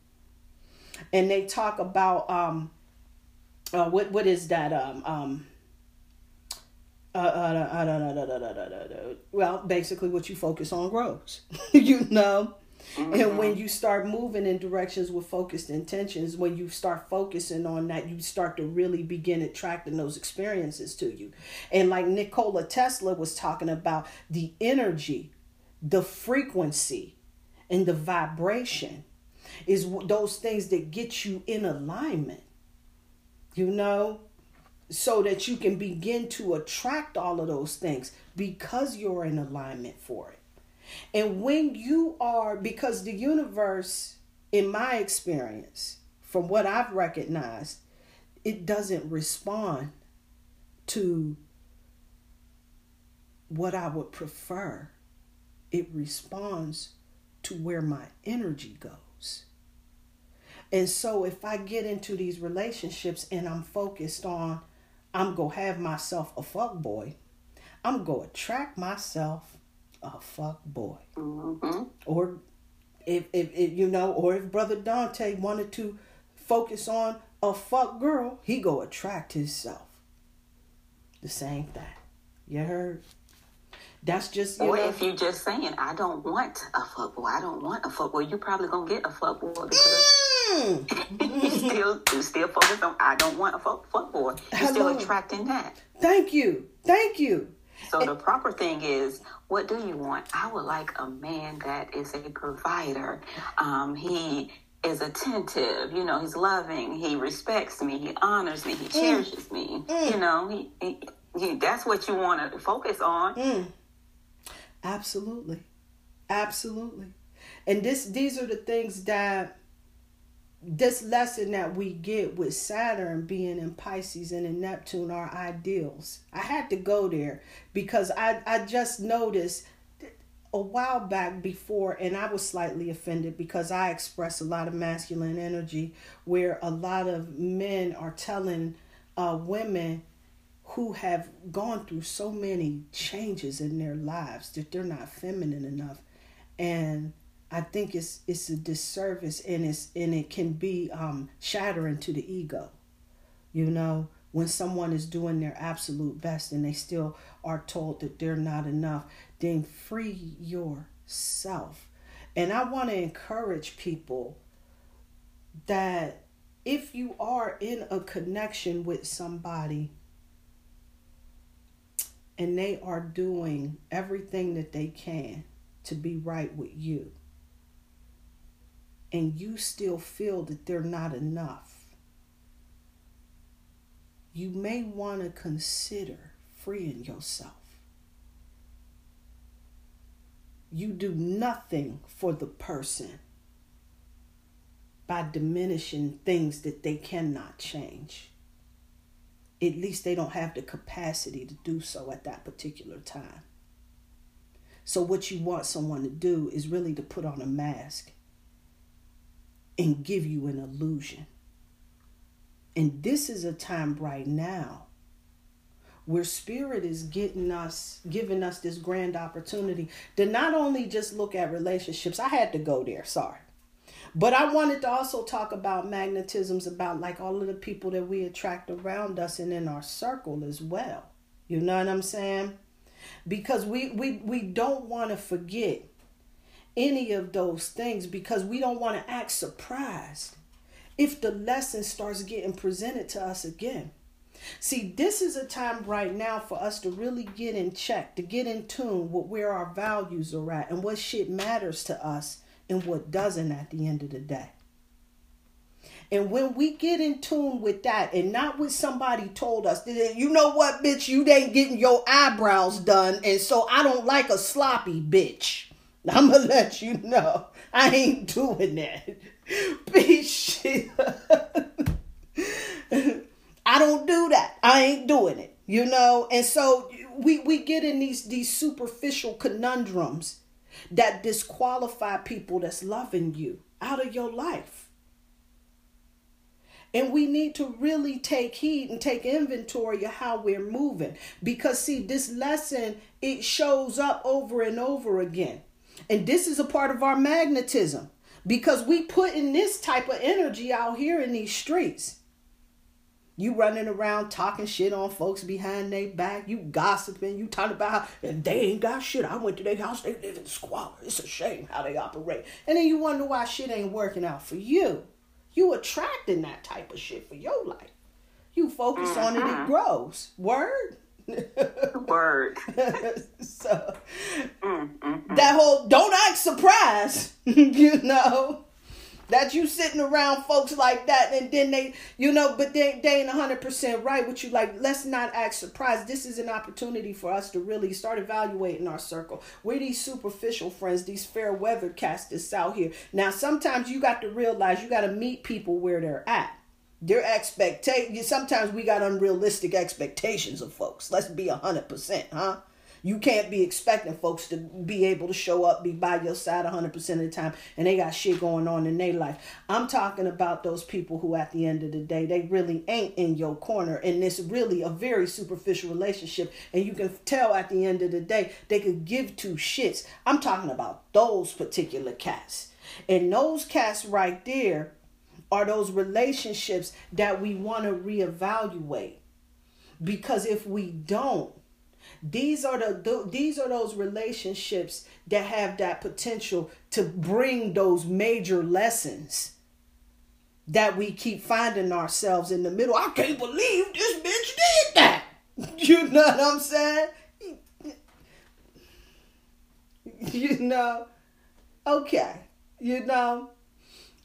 and they talk about um uh, what what is that um um uh, uh, well basically what you focus on grows you know mm-hmm. and when you start moving in directions with focused intentions when you start focusing on that you start to really begin attracting those experiences to you and like nikola tesla was talking about the energy the frequency and the vibration is those things that get you in alignment you know, so that you can begin to attract all of those things because you're in alignment for it. And when you are, because the universe, in my experience, from what I've recognized, it doesn't respond to what I would prefer. It responds to where my energy goes. And so if I get into these relationships and I'm focused on I'm going to have myself a fuck boy, I'm going to attract myself a fuck boy. Mm-hmm. Or if, if, if, you know, or if Brother Dante wanted to focus on a fuck girl, he go attract himself. The same thing. You heard? That's just you or know, if you're just saying, I don't want a fuck boy, I don't want a fuck boy, you're probably gonna get a fuck boy because mm. you still you still focus on I don't want a fuck, fuck boy. You're Hello. still attracting that. Thank you. Thank you. So the proper thing is, what do you want? I would like a man that is a provider. Um, he is attentive. You know, he's loving. He respects me. He honors me. He mm. cherishes mm. me. Mm. You know, he, he, he, that's what you want to focus on. Mm. Absolutely. Absolutely. And this these are the things that this lesson that we get with Saturn being in Pisces and in Neptune are ideals. I had to go there because I, I just noticed a while back before, and I was slightly offended because I express a lot of masculine energy where a lot of men are telling uh, women who have gone through so many changes in their lives that they're not feminine enough and I think it's it's a disservice and it's and it can be um, shattering to the ego. You know, when someone is doing their absolute best and they still are told that they're not enough, then free yourself. And I want to encourage people that if you are in a connection with somebody and they are doing everything that they can to be right with you, and you still feel that they're not enough, you may want to consider freeing yourself. You do nothing for the person by diminishing things that they cannot change. At least they don't have the capacity to do so at that particular time. So, what you want someone to do is really to put on a mask and give you an illusion. And this is a time right now where spirit is getting us giving us this grand opportunity to not only just look at relationships i had to go there sorry. But i wanted to also talk about magnetisms about like all of the people that we attract around us and in our circle as well. You know what i'm saying? Because we we, we don't want to forget any of those things because we don't want to act surprised if the lesson starts getting presented to us again See, this is a time right now for us to really get in check, to get in tune with where our values are at and what shit matters to us and what doesn't at the end of the day. And when we get in tune with that and not with somebody told us, you know what, bitch, you ain't getting your eyebrows done, and so I don't like a sloppy bitch. I'm gonna let you know I ain't doing that. Bitch shit. I don't do that. I ain't doing it. You know? And so we we get in these these superficial conundrums that disqualify people that's loving you out of your life. And we need to really take heed and take inventory of how we're moving. Because see, this lesson, it shows up over and over again. And this is a part of our magnetism. Because we put in this type of energy out here in these streets. You running around talking shit on folks behind their back. You gossiping. You talking about how they ain't got shit. I went to their house. They live in squalor. It's a shame how they operate. And then you wonder why shit ain't working out for you. You attracting that type of shit for your life. You focus on it, it mm-hmm. grows. Word. Word. so mm-hmm. that whole don't act surprised, you know that you sitting around folks like that and then they you know but they, they ain't 100% right with you. Like let's not act surprised. This is an opportunity for us to really start evaluating our circle. We're these superficial friends these fair weather casters out here. Now sometimes you got to realize you got to meet people where they're at their expectations sometimes we got unrealistic expectations of folks let's be 100% huh you can't be expecting folks to be able to show up, be by your side 100% of the time, and they got shit going on in their life. I'm talking about those people who, at the end of the day, they really ain't in your corner, and it's really a very superficial relationship. And you can tell at the end of the day, they could give two shits. I'm talking about those particular cats. And those cats right there are those relationships that we want to reevaluate. Because if we don't, these are the these are those relationships that have that potential to bring those major lessons that we keep finding ourselves in the middle. I can't believe this bitch did that. You know what I'm saying? You know, okay, you know,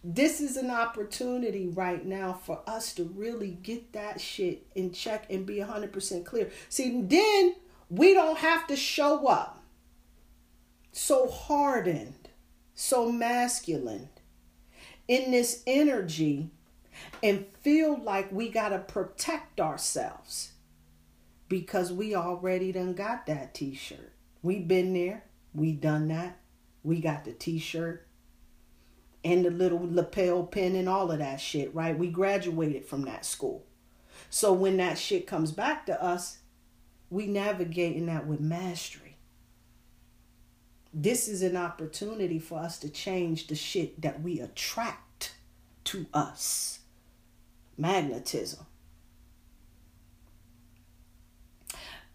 this is an opportunity right now for us to really get that shit in check and be 100% clear. See, then we don't have to show up so hardened, so masculine in this energy and feel like we got to protect ourselves because we already done got that t-shirt. We been there. We done that. We got the t-shirt and the little lapel pin and all of that shit, right? We graduated from that school. So when that shit comes back to us, we navigating that with mastery. This is an opportunity for us to change the shit that we attract to us. Magnetism.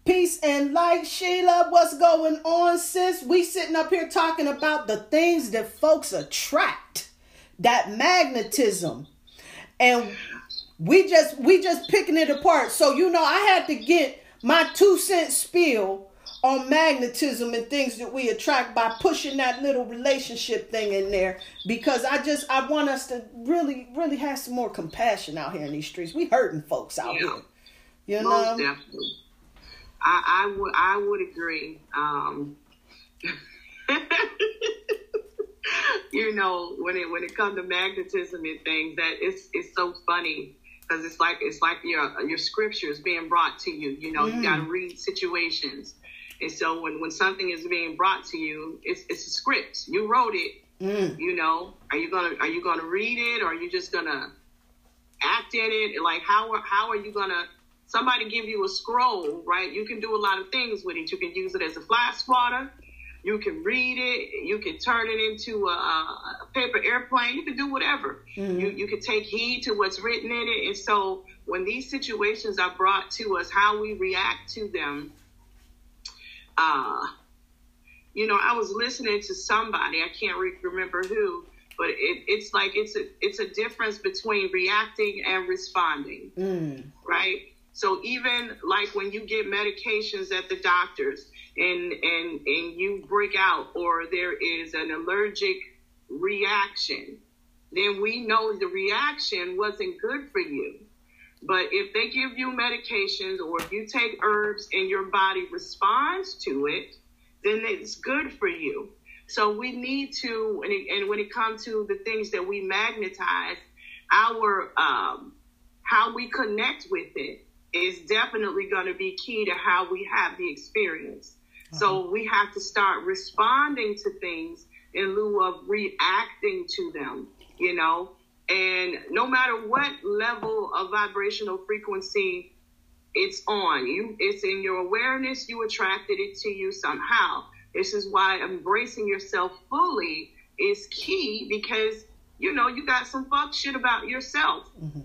Peace and light, Sheila. What's going on, sis? We sitting up here talking about the things that folks attract. That magnetism. And we just we just picking it apart. So you know, I had to get my two cent spiel on magnetism and things that we attract by pushing that little relationship thing in there because I just I want us to really really have some more compassion out here in these streets. We hurting folks out yeah. here. You Most know? definitely. I, I would I would agree. Um, you know, when it when it comes to magnetism and things, that it's it's so funny because it's like it's like your your scriptures being brought to you. You know, you got to read situations, and so when when something is being brought to you, it's it's a script. You wrote it. Mm. You know, are you gonna are you gonna read it or are you just gonna act in it? Like how how are you gonna? Somebody give you a scroll, right? You can do a lot of things with it. You can use it as a fly swatter. You can read it. You can turn it into a, a paper airplane. You can do whatever. You you can take heed to what's written in it. And so when these situations are brought to us, how we react to them. Uh, you know, I was listening to somebody. I can't re- remember who, but it, it's like it's a it's a difference between reacting and responding Mm. right? So even like when you get medications at the doctors and and and you break out or there is an allergic reaction, then we know the reaction wasn't good for you. But if they give you medications or if you take herbs and your body responds to it, then it's good for you. So we need to, and, it, and when it comes to the things that we magnetize, our um, how we connect with it is definitely going to be key to how we have the experience. Uh-huh. So we have to start responding to things in lieu of reacting to them, you know. And no matter what level of vibrational frequency it's on you, it's in your awareness, you attracted it to you somehow. This is why embracing yourself fully is key because you know you got some fuck shit about yourself mm-hmm.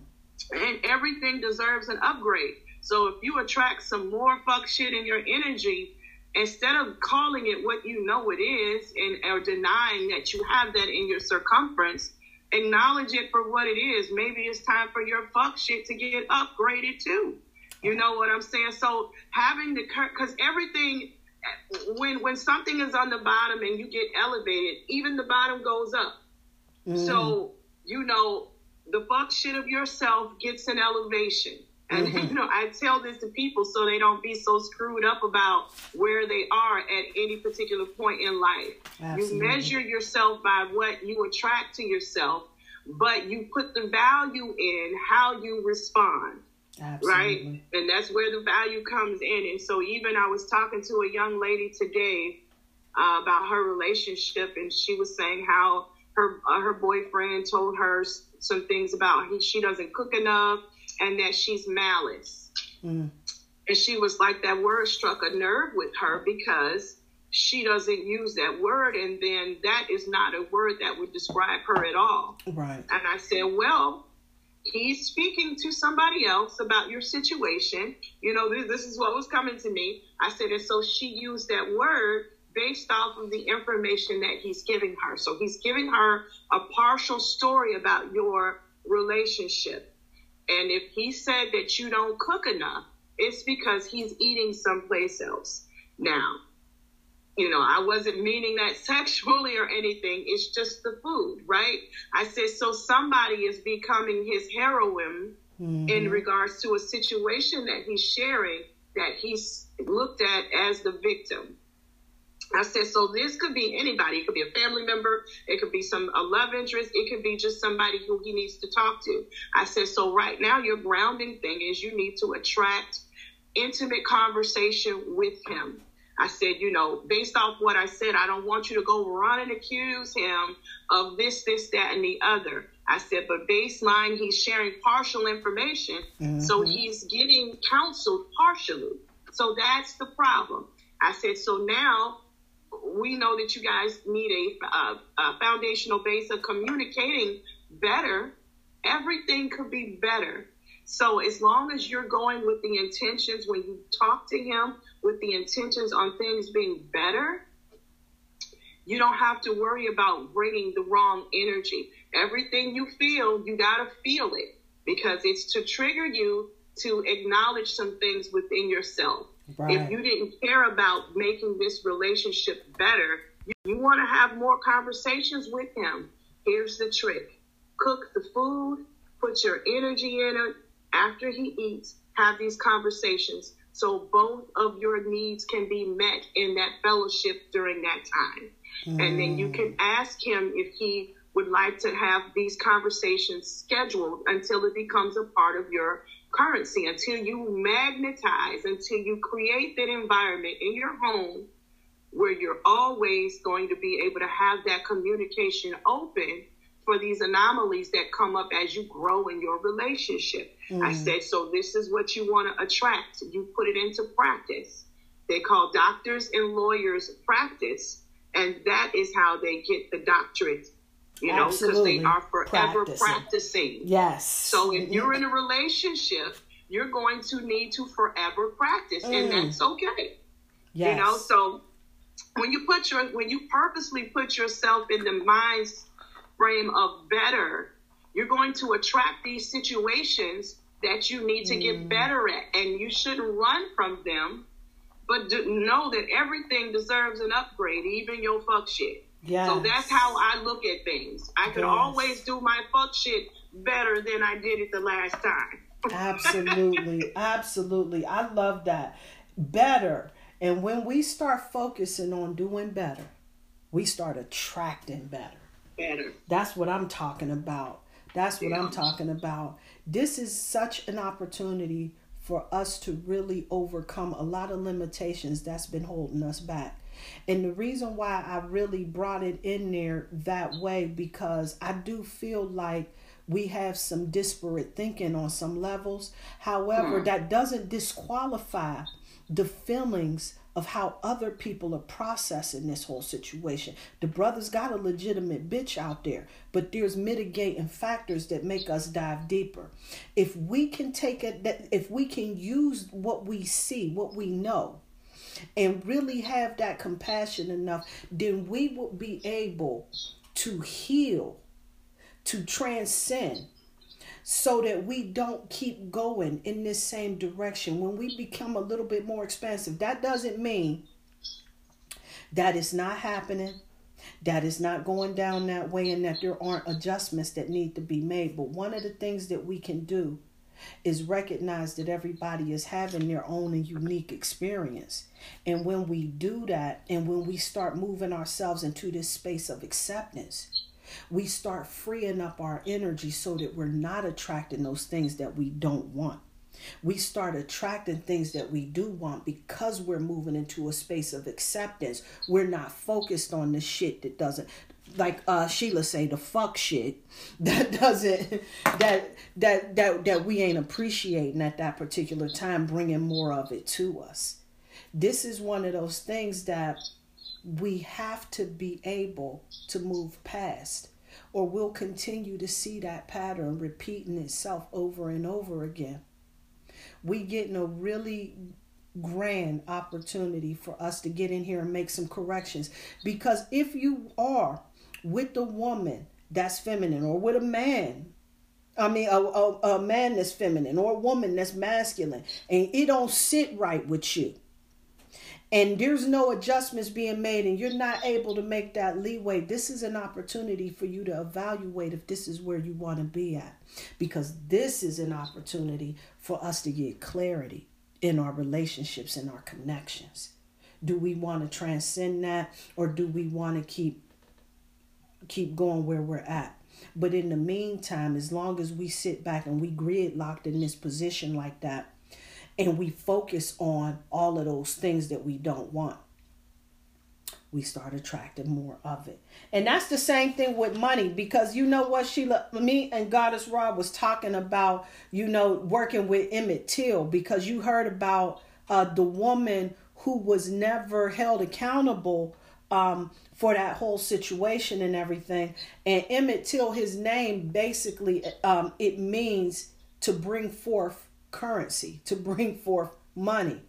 And everything deserves an upgrade. So if you attract some more fuck shit in your energy, instead of calling it what you know it is and or denying that you have that in your circumference, acknowledge it for what it is. Maybe it's time for your fuck shit to get upgraded too. You know what I'm saying? So having the because everything when when something is on the bottom and you get elevated, even the bottom goes up. So, mm. you know, the fuck shit of yourself gets an elevation. And, you know, I tell this to people so they don't be so screwed up about where they are at any particular point in life. Absolutely. You measure yourself by what you attract to yourself, but you put the value in how you respond right? And that's where the value comes in. And so, even I was talking to a young lady today uh, about her relationship, and she was saying how her uh, her boyfriend told her some things about he, she doesn't cook enough and that she's malice. Mm. And she was like, that word struck a nerve with her because she doesn't use that word, and then that is not a word that would describe her at all. Right. And I said, well, he's speaking to somebody else about your situation. You know, this, this is what was coming to me. I said, and so she used that word based off of the information that he's giving her. So he's giving her a partial story about your relationship. And if he said that you don't cook enough, it's because he's eating someplace else. Now, you know, I wasn't meaning that sexually or anything. It's just the food, right? I said, so somebody is becoming his heroine in mm-hmm. regards to a situation that he's sharing that he's looked at as the victim. I said, so this could be anybody. It could be a family member. It could be some a love interest. It could be just somebody who he needs to talk to. I said, so right now your grounding thing is you need to attract intimate conversation with him. I said, you know, based off what I said, I don't want you to go run and accuse him of this, this, that, and the other. I said, but baseline, he's sharing partial information. Mm-hmm. So he's getting counseled partially. So that's the problem. I said, so now we know that you guys need a, uh, a foundational base of communicating better. Everything could be better. So as long as you're going with the intentions when you talk to him with the intentions on things being better, you don't have to worry about bringing the wrong energy. Everything you feel, you got to feel it because it's to trigger you to acknowledge some things within yourself. Right. If you didn't care about making this relationship better, you, you want to have more conversations with him. Here's the trick cook the food, put your energy in it. After he eats, have these conversations so both of your needs can be met in that fellowship during that time. And then you can mm. ask him if he would like to have these conversations scheduled until it becomes a part of your currency, until you magnetize, until you create that environment in your home where you're always going to be able to have that communication open for these anomalies that come up as you grow in your relationship. I mm. said, so this is what you want to attract. You put it into practice. They call doctors and lawyers practice, and that is how they get the doctorate, you know, because they are forever Practicing. practicing. Yes. So if you're in a relationship, you're going to need to forever practice, and Mm. that's okay. yes. You know, so when you put your when you purposely put yourself in the mind frame of better, you're going to attract these situations that you need to Mm. get better at, and you shouldn't run from them. But do, know that everything deserves an upgrade, even your fuck shit. Yes. So that's how I look at things. I can Yes. always do my fuck shit better than I did it the last time. absolutely absolutely i love that better and when we start focusing on doing better we start attracting better Better. that's what i'm talking about that's what i'm talking about this is such an opportunity for us to really overcome a lot of limitations that's been holding us back and the reason why I really brought it in there that way because I do feel like we have some disparate thinking on some levels. However, hmm. that doesn't disqualify the feelings of how other people are processing this whole situation. The brother's got a legitimate bitch out there, but there's mitigating factors that make us dive deeper. If we can take it that if we can use what we see, what we know, and really have that compassion enough, then we will be able to heal, to transcend, so that we don't keep going in this same direction. When we become a little bit more expansive, that doesn't mean that it's not happening, that it's not going down that way, and that there aren't adjustments that need to be made. But one of the things that we can do is recognize that everybody is having their own and unique experience. And when we do that, and when we start moving ourselves into this space of acceptance, we start freeing up our energy so that we're not attracting those things that we don't want. We start attracting things that we do want because we're moving into a space of acceptance. We're not focused on the shit that doesn't like uh Sheila say the fuck shit that doesn't that that that that we ain't appreciating at that particular time bringing more of it to us. This is one of those things that we have to be able to move past or we'll continue to see that pattern repeating itself over and over again we getting a really grand opportunity for us to get in here and make some corrections because if you are with a woman that's feminine or with a man. I mean, a, a, a man that's feminine or a woman that's masculine, and it don't sit right with you. And there's no adjustments being made and you're not able to make that leeway. This is an opportunity for you to evaluate if this is where you want to be at. Because this is an opportunity for us to get clarity in our relationships and our connections. Do we want to transcend that or do we want to keep keep going where we're at but in the meantime as long as we sit back and we gridlocked in this position like that and we focus on all of those things that we don't want, we start attracting more of it. And that's the same thing with money because you know what, Sheila, me and Goddess Rah was talking about, you know, working with Emmett Till because you heard about uh, the woman who was never held accountable um, for that whole situation and everything. And Emmett Till, his name basically, um, it means to bring forth currency, to bring forth money.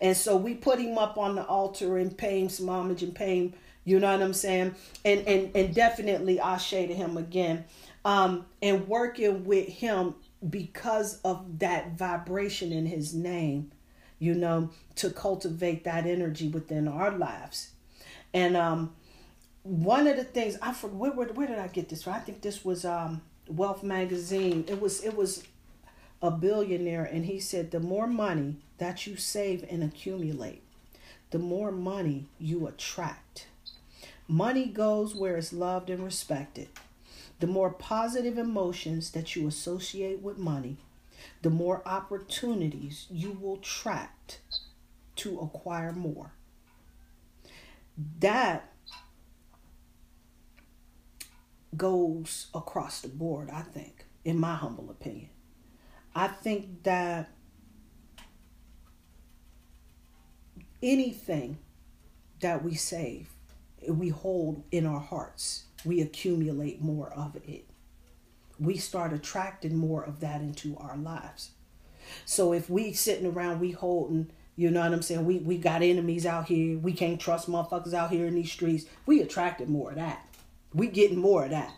And so we put him up on the altar and pay him some homage and pay him, you know what I'm saying? And and and definitely Ashe to him again. Um, and working with him because of that vibration in his name, you know, to cultivate that energy within our lives. And um one of the things I forget where, where, where did I get this from? I think this was um Wealth magazine. It was it was a billionaire and he said the more money that you save and accumulate the more money you attract Money goes where it's loved and respected. The more positive emotions that you associate with money, the more opportunities you will attract to acquire more. That goes across the board, I think, in my humble opinion. I think that anything that we save, we hold in our hearts, we accumulate more of it. We start attracting more of that into our lives. So if we sitting around, we holding, you know what I'm saying? We we got enemies out here. We can't trust motherfuckers out here in these streets. We attracted more of that. We getting more of that.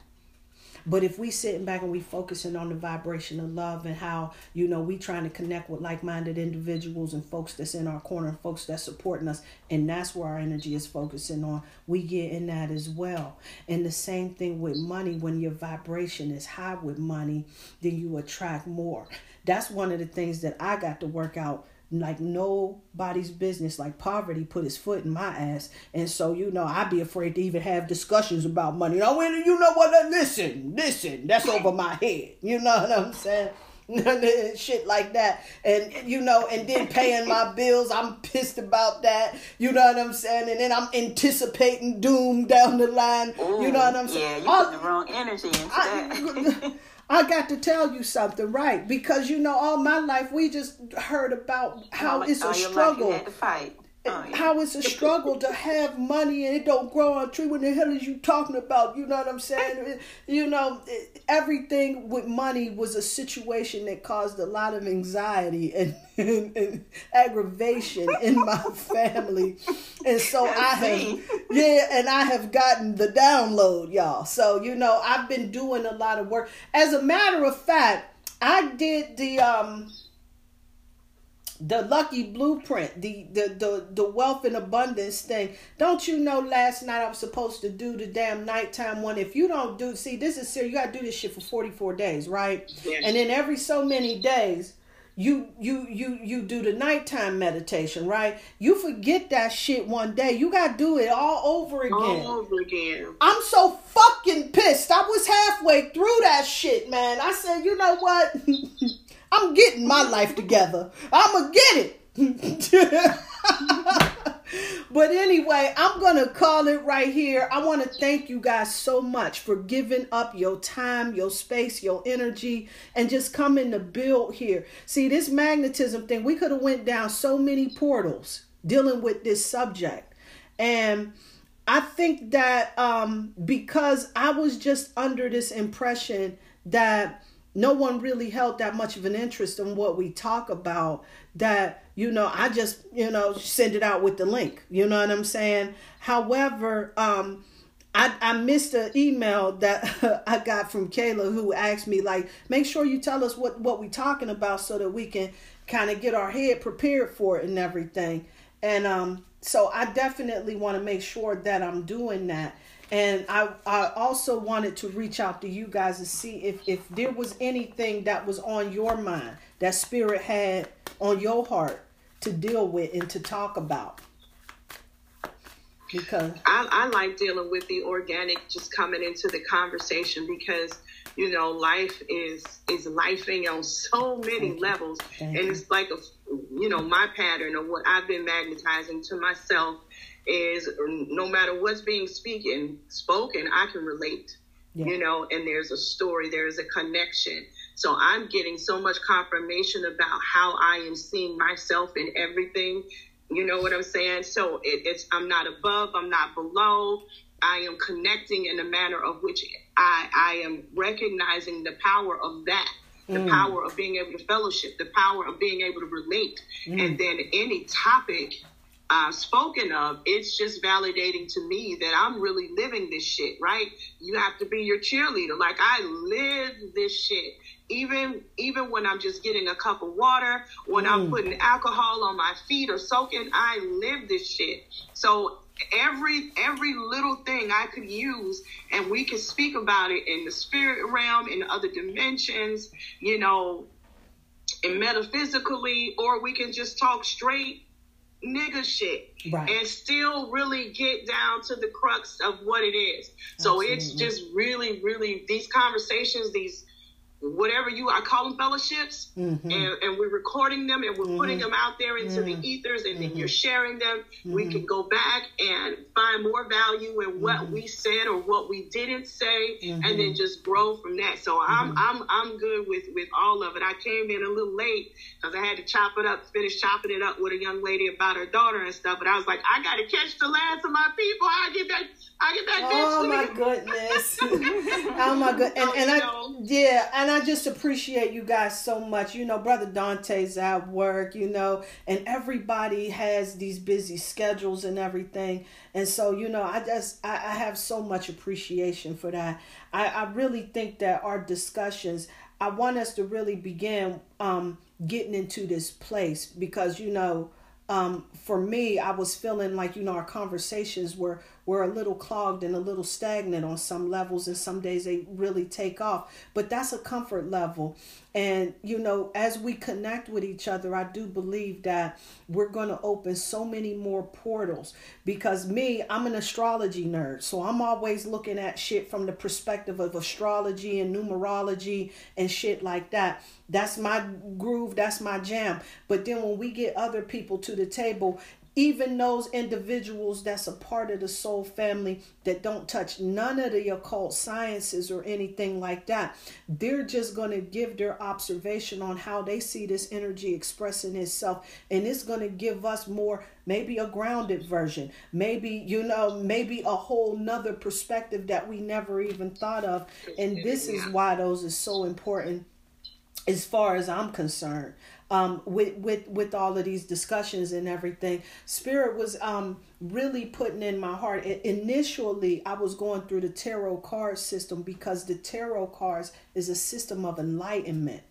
But if we sitting back and we focusing on the vibration of love and how, you know, we trying to connect with like-minded individuals and folks that's in our corner and folks that's supporting us, and that's where our energy is focusing on, we get in that as well. And the same thing with money, when your vibration is high with money, then you attract more. That's one of the things that I got to work out like nobody's business. Like poverty put his foot in my ass, and so you know I'd be afraid to even have discussions about money. Now, when you know what? Listen, listen, that's over my head. You know what I'm saying? shit like that and you know and then paying my bills i'm pissed about that you know what i'm saying and then i'm anticipating doom down the line Ooh, you know what i'm mm, saying Yeah, you put the wrong energy into. I, I got to tell you something, right? Because you know, all my life we just heard about how it's a your life struggle. You had to fight. Oh, yeah. How it's a struggle to have money and it don't grow on a tree. What the hell is you talking about? You know what I'm saying? You know, everything with money was a situation that caused a lot of anxiety and, and, and aggravation in my family. And so I have, yeah, and I have gotten the download, y'all. So, you know, I've been doing a lot of work. As a matter of fact, I did the, um, the lucky blueprint the, the the the wealth and abundance thing don't you know last night i was supposed to do the damn nighttime one if you don't do see this is serious you gotta do this shit for 44 days right Yes. and then every so many days you you you you do the nighttime meditation right you forget that shit one day you gotta do it all over again all over again. I'm so fucking pissed. I was halfway through that shit, man. I said, you know what? I'm getting my life together. I'ma get it. but anyway, I'm gonna call it right here. I want to thank you guys so much for giving up your time, your space, your energy, and just coming to build here. See, this magnetism thing, we could have went down so many portals dealing with this subject. And I think that um, because I was just under this impression that no one really held that much of an interest in what we talk about, that, you know, I just, you know, send it out with the link. You know what I'm saying? However, um, I, I missed an email that I got from Kayla who asked me like, make sure you tell us what what we talking about so that we can kind of get our head prepared for it and everything. And um, so I definitely want to make sure that I'm doing that. And I I also wanted to reach out to you guys to see if if there was anything that was on your mind that spirit had on your heart to deal with and to talk about. Because I, I like dealing with the organic just coming into the conversation because you know life is is lifing on so many Thank levels and it's like a you know my pattern of what I've been magnetizing to myself is no matter what's being speaking spoken I can relate Yeah. you know and there's a story there's a connection so I'm getting so much confirmation about how I am seeing myself in everything you know what I'm saying? So it, it's I'm not above, I'm not below. I am connecting in a manner of which I, I am recognizing the power of that, the power of being able to fellowship, the power of being able to relate. And then any topic uh, spoken of, it's just validating to me that I'm really living this shit, right? You have to be your cheerleader. Like I live this shit. Even even when I'm just getting a cup of water, when I'm putting alcohol on my feet or soaking, I live this shit. So every every little thing I could use and we can speak about it in the spirit realm, in other dimensions, you know, and metaphysically, or we can just talk straight nigga shit Right. and still really get down to the crux of what it is. So it's just really, really these conversations, these whatever you I call them fellowships, Mhm. and, and we're recording them and we're putting Mm-hmm. them out there into the ethers, and then you're sharing them. We can go back and find more value in what Mm-hmm. we said or what we didn't say, and then just grow from that. So I'm Mm-hmm. I'm I'm good with with all of it. I came in a little late because I had to chop it up, finish chopping it up with a young lady about her daughter and stuff. But I was like, I got to catch the last of my people. I get back. I get back. Oh my goodness. oh my good. And, and I yeah, and I just appreciate you guys so much. You know, brother Dante's at work, you know, and everybody has these busy schedules and everything. And so, you know, I just I, I have so much appreciation for that. I, I really think that our discussions I want us to really begin um getting into this place because you know um, for me, I was feeling like you know our conversations were were a little clogged and a little stagnant on some levels, and some days they really take off. But that's a comfort level, and you know as we connect with each other, I do believe that we're going to open so many more portals. Because me, I'm an astrology nerd, so I'm always looking at shit from the perspective of astrology and numerology and shit like that. That's my groove, that's my jam. But then when we get other people to the table, even those individuals that's a part of the soul family that don't touch none of the occult sciences or anything like that, they're just going to give their observation on how they see this energy expressing itself. And it's going to give us more, maybe a grounded version, maybe, you know, maybe a whole nother perspective that we never even thought of. And this is why those is so important as far as I'm concerned, um, with with with all of these discussions and everything, Spirit was um really putting in my heart. I- initially, I was going through the tarot card system because the tarot cards is a system of enlightenment.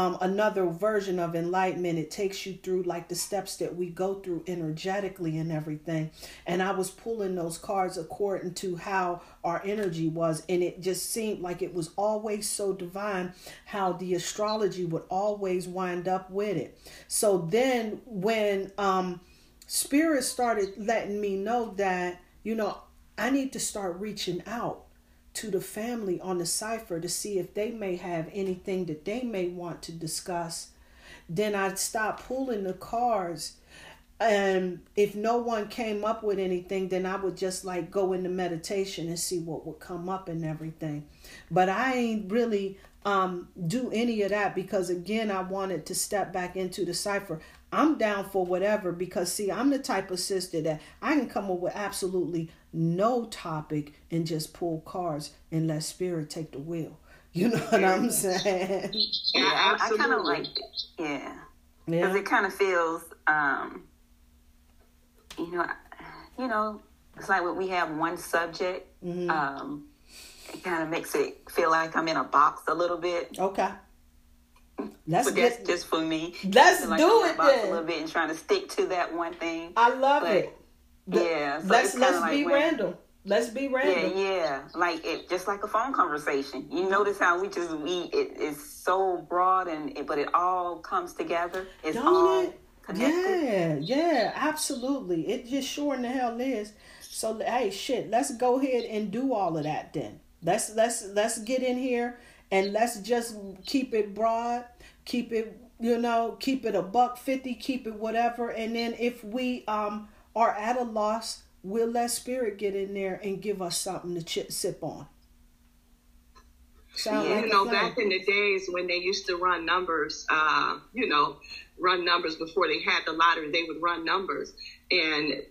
Um, another version of enlightenment. It takes you through like the steps that we go through energetically and everything. And I was pulling those cards according to how our energy was, and it just seemed like it was always so divine how the astrology would always wind up with it. So then when um spirit started letting me know that, you know, I need to start reaching out to the family on the cipher to see if they may have anything that they may want to discuss. Then I'd stop pulling the cards. And if no one came up with anything, then I would just like go into meditation and see what would come up and everything. But I ain't really um do any of that because again I wanted to step back into the cipher. I'm down for whatever because see I'm the type of sister that I can come up with absolutely no topic and just pull cards and let spirit take the wheel. You know what I'm saying? Yeah, I, I kind of like it. Yeah. Because Yeah. it kind of feels, um, you know, you know, it's like when we have one subject, Mm-hmm. um, it kind of makes it feel like I'm in a box a little bit. Okay. Let's But that's get just for me. Let's I feel like do I'm in a it then. A little bit and trying to stick to that one thing. I love But, it. Yeah. So let's let's like be when- random. Let's be Yeah, random. yeah, like it, just like a phone conversation. You notice how we just we it is so broad and it, but it all comes together. It's all Don't it? connected. Yeah, yeah, absolutely. It just sure in the hell is. So hey, shit, let's go ahead and do all of that then. Let's let's let's get in here and let's just keep it broad, keep it you know, keep it a buck fifty, keep it whatever, and then if we um are at a loss, we'll let spirit get in there and give us something to chip, sip on. Sound Yeah. like you know, back in the days when they used to run numbers, uh, you know, run numbers before they had the lottery, they would run numbers and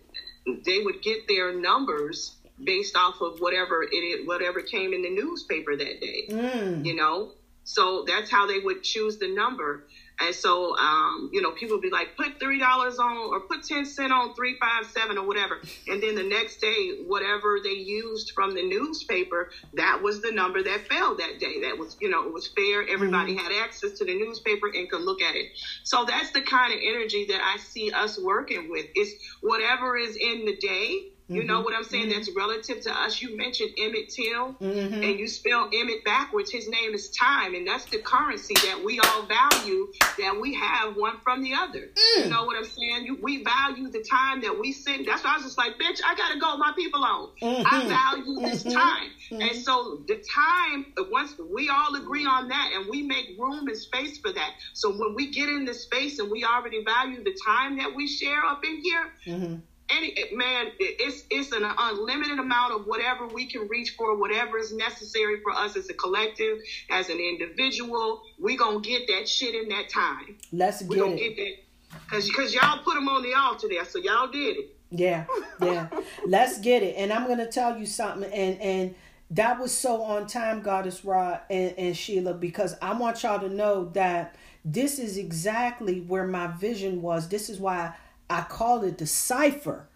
they would get their numbers based off of whatever it whatever came in the newspaper that day, Mm. you know? So that's how they would choose the number. And so, um, you know, people would be like, put $3 on or put 10 cent on 357 or whatever. And then the next day, whatever they used from the newspaper, that was the number that fell that day. That was, you know, it was fair. Everybody had access to the newspaper and could look at it. So that's the kind of energy that I see us working with. It's whatever is in the day You know what I'm saying? That's relative to us. You mentioned Emmett Till, Mm-hmm. and you spell Emmett backwards. His name is time, and that's the currency that we all value. That we have one from the other. Mm. You know what I'm saying? You, we value the time that we send. That's why I was just like, bitch, I gotta go. My people on. Mm-hmm. I value this time, and so the time. Once we all agree on that, and we make room and space for that. So when we get in this space, and we already value the time that we share up in here, Mm-hmm. Any man, it's it's an unlimited amount of whatever we can reach for, whatever is necessary for us as a collective, as an individual. We gonna get that shit in that time. Let's get We get gonna it. get that because because y'all put them on the altar there, so y'all did it. Yeah, yeah. Let's get it. And I'm gonna tell you something. And and that was so on time, Goddess Rah and, and Sheila, because I want y'all to know that this is exactly where my vision was. This is why I call it the cipher.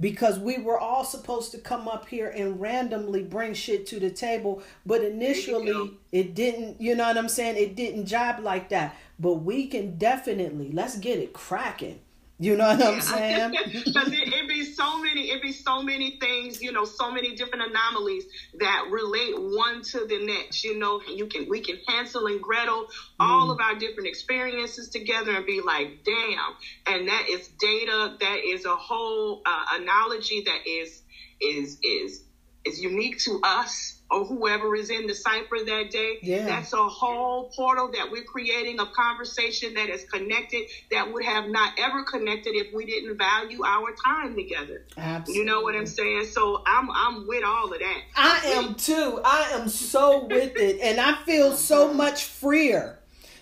Because we were all supposed to come up here and randomly bring shit to the table, but initially it didn't, you know what I'm saying? It didn't jibe like that. But we can definitely, let's get it cracking. You know what I'm saying? Because it, it be so many, it be so many things, you know, so many different anomalies that relate one to the next. You know, you can we can Hansel and Gretel all of our different experiences together and be like, damn. And that is data. That is a whole uh, analogy that is is is is unique to us or whoever is in the cipher that day. Yeah. That's a whole portal that we're creating of conversation that is connected that would have not ever connected if we didn't value our time together. Absolutely. You know what I'm saying? So I'm I'm with all of that. I am too. I am so with it, and I feel so uh-huh. much freer.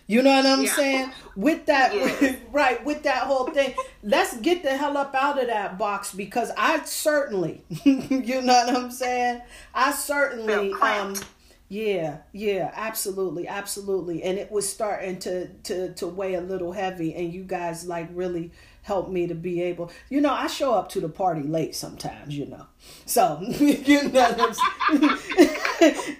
You know what I'm Yeah. saying? With that, Yes. right? With that whole thing, let's get the hell up out of that box because I certainly, you know what I'm saying? I certainly, um, yeah, yeah, absolutely, absolutely, and it was starting to to to weigh a little heavy, and you guys like really helped me to be able, you know, I show up to the party late sometimes, you know, so you know,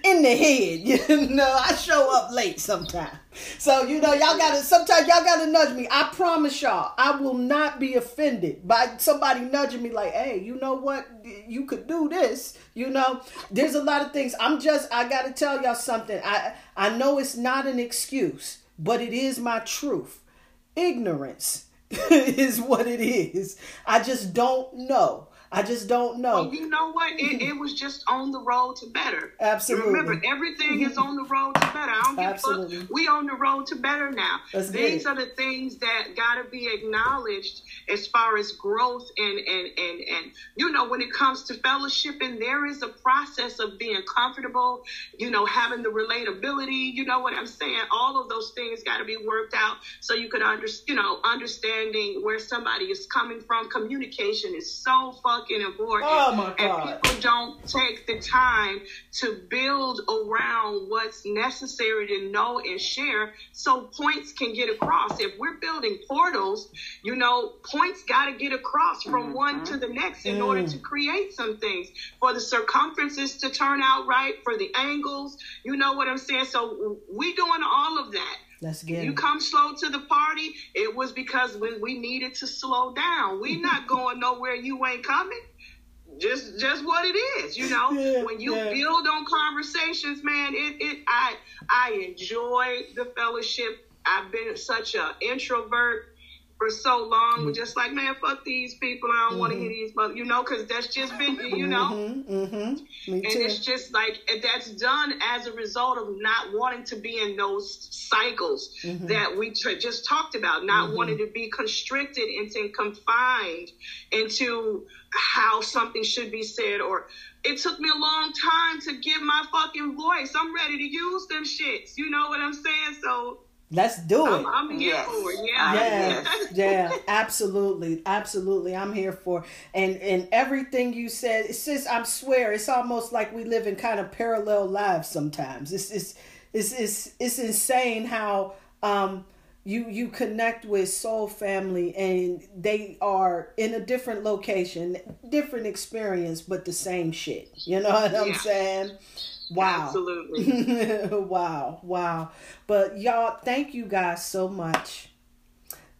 in the head, you know, I show up late sometimes, so you know, y'all gotta sometimes y'all gotta nudge me. I promise y'all, I will not be offended by somebody nudging me like, hey, you know what, you could do this, you know. There's a lot of things. I'm just, I gotta tell y'all something. I I know it's not an excuse, but it is my truth. Ignorance is what it is. I just don't know. I just don't know. Well, you know what? It, mm-hmm. it was just on the road to better. Absolutely. Remember, everything is mm-hmm. on the road to better. I don't give a Absolutely. fuck. We on the road to better now. Let's These it. are the things that gotta be acknowledged as far as growth and and and and you know when it comes to fellowship and there is a process of being comfortable. You know, having the relatability. You know what I'm saying? All of those things got to be worked out so you can understand. you know understanding where somebody is coming from. Communication is so fucking important. Oh, my And people don't take the time to build around what's necessary to know and share so points can get across. If we're building portals, you know, points got to get across from mm-hmm. one to the next in order mm. to create some things for the circumferences to turn out right, for the angles. You know what I'm saying? So we doing all of that. Let's get You come slow to the party, it was because we, we needed to slow down. We not going nowhere you ain't coming. Just just what it is, you know. Yeah, when you yeah. build on conversations, man, it, it I I enjoy the fellowship. I've been such an introvert for so long. Mm. Just like, man, fuck these people. I don't want to hear these, mother, you know, because that's just been, you know. Mm-hmm, mm-hmm. And too. it's just like that's done as a result of not wanting to be in those cycles Mm-hmm. that we just talked about, not wanting to be constricted and confined into how something should be said. Or it took me a long time to get my fucking voice. I'm ready to use them shits. You know what I'm saying? So Let's do it. I'm, I'm here Yes. for it. I- Yeah. yeah, yeah, absolutely, absolutely. I'm here for and and everything you said. It's just I swear it's almost like we live in kind of parallel lives sometimes. It's it's it's it's, it's insane how um you you connect with soul family and they are in a different location, different experience, but the same shit. You know what I'm saying? Wow. Absolutely. wow, wow. But y'all, thank you guys so much.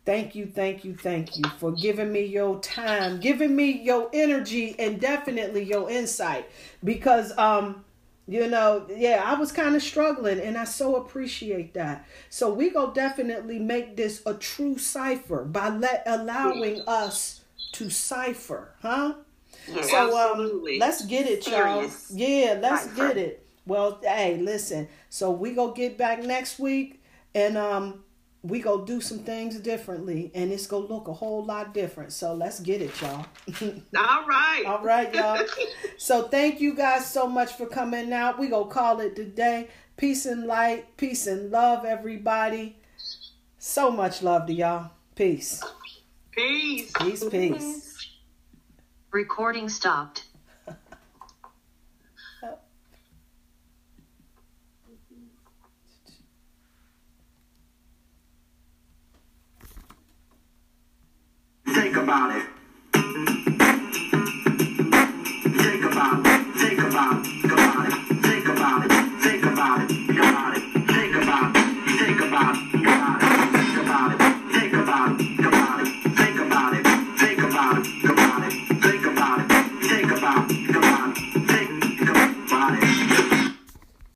Thank you, thank you, thank you for giving me your time, giving me your energy, and definitely your insight. Because, um, you know, yeah, I was kind of struggling, and I so appreciate that. So we go definitely make this a true cipher by let allowing us to cipher, huh? Yeah. So um, let's get it, y'all. Yeah, let's get it. Well, hey, listen. So we go get back next week, and um, we go do some things differently, and it's gonna look a whole lot different. So let's get it, y'all. All right. All right, y'all. So thank you guys so much for coming out. We gonna call it today. Peace and light, peace and love, everybody. So much love to y'all. Peace. Peace. Peace, peace. Recording stopped. Think about it. Think about it. Think about it. Think about it. Think about it. Think about it. Think about it. Think about it.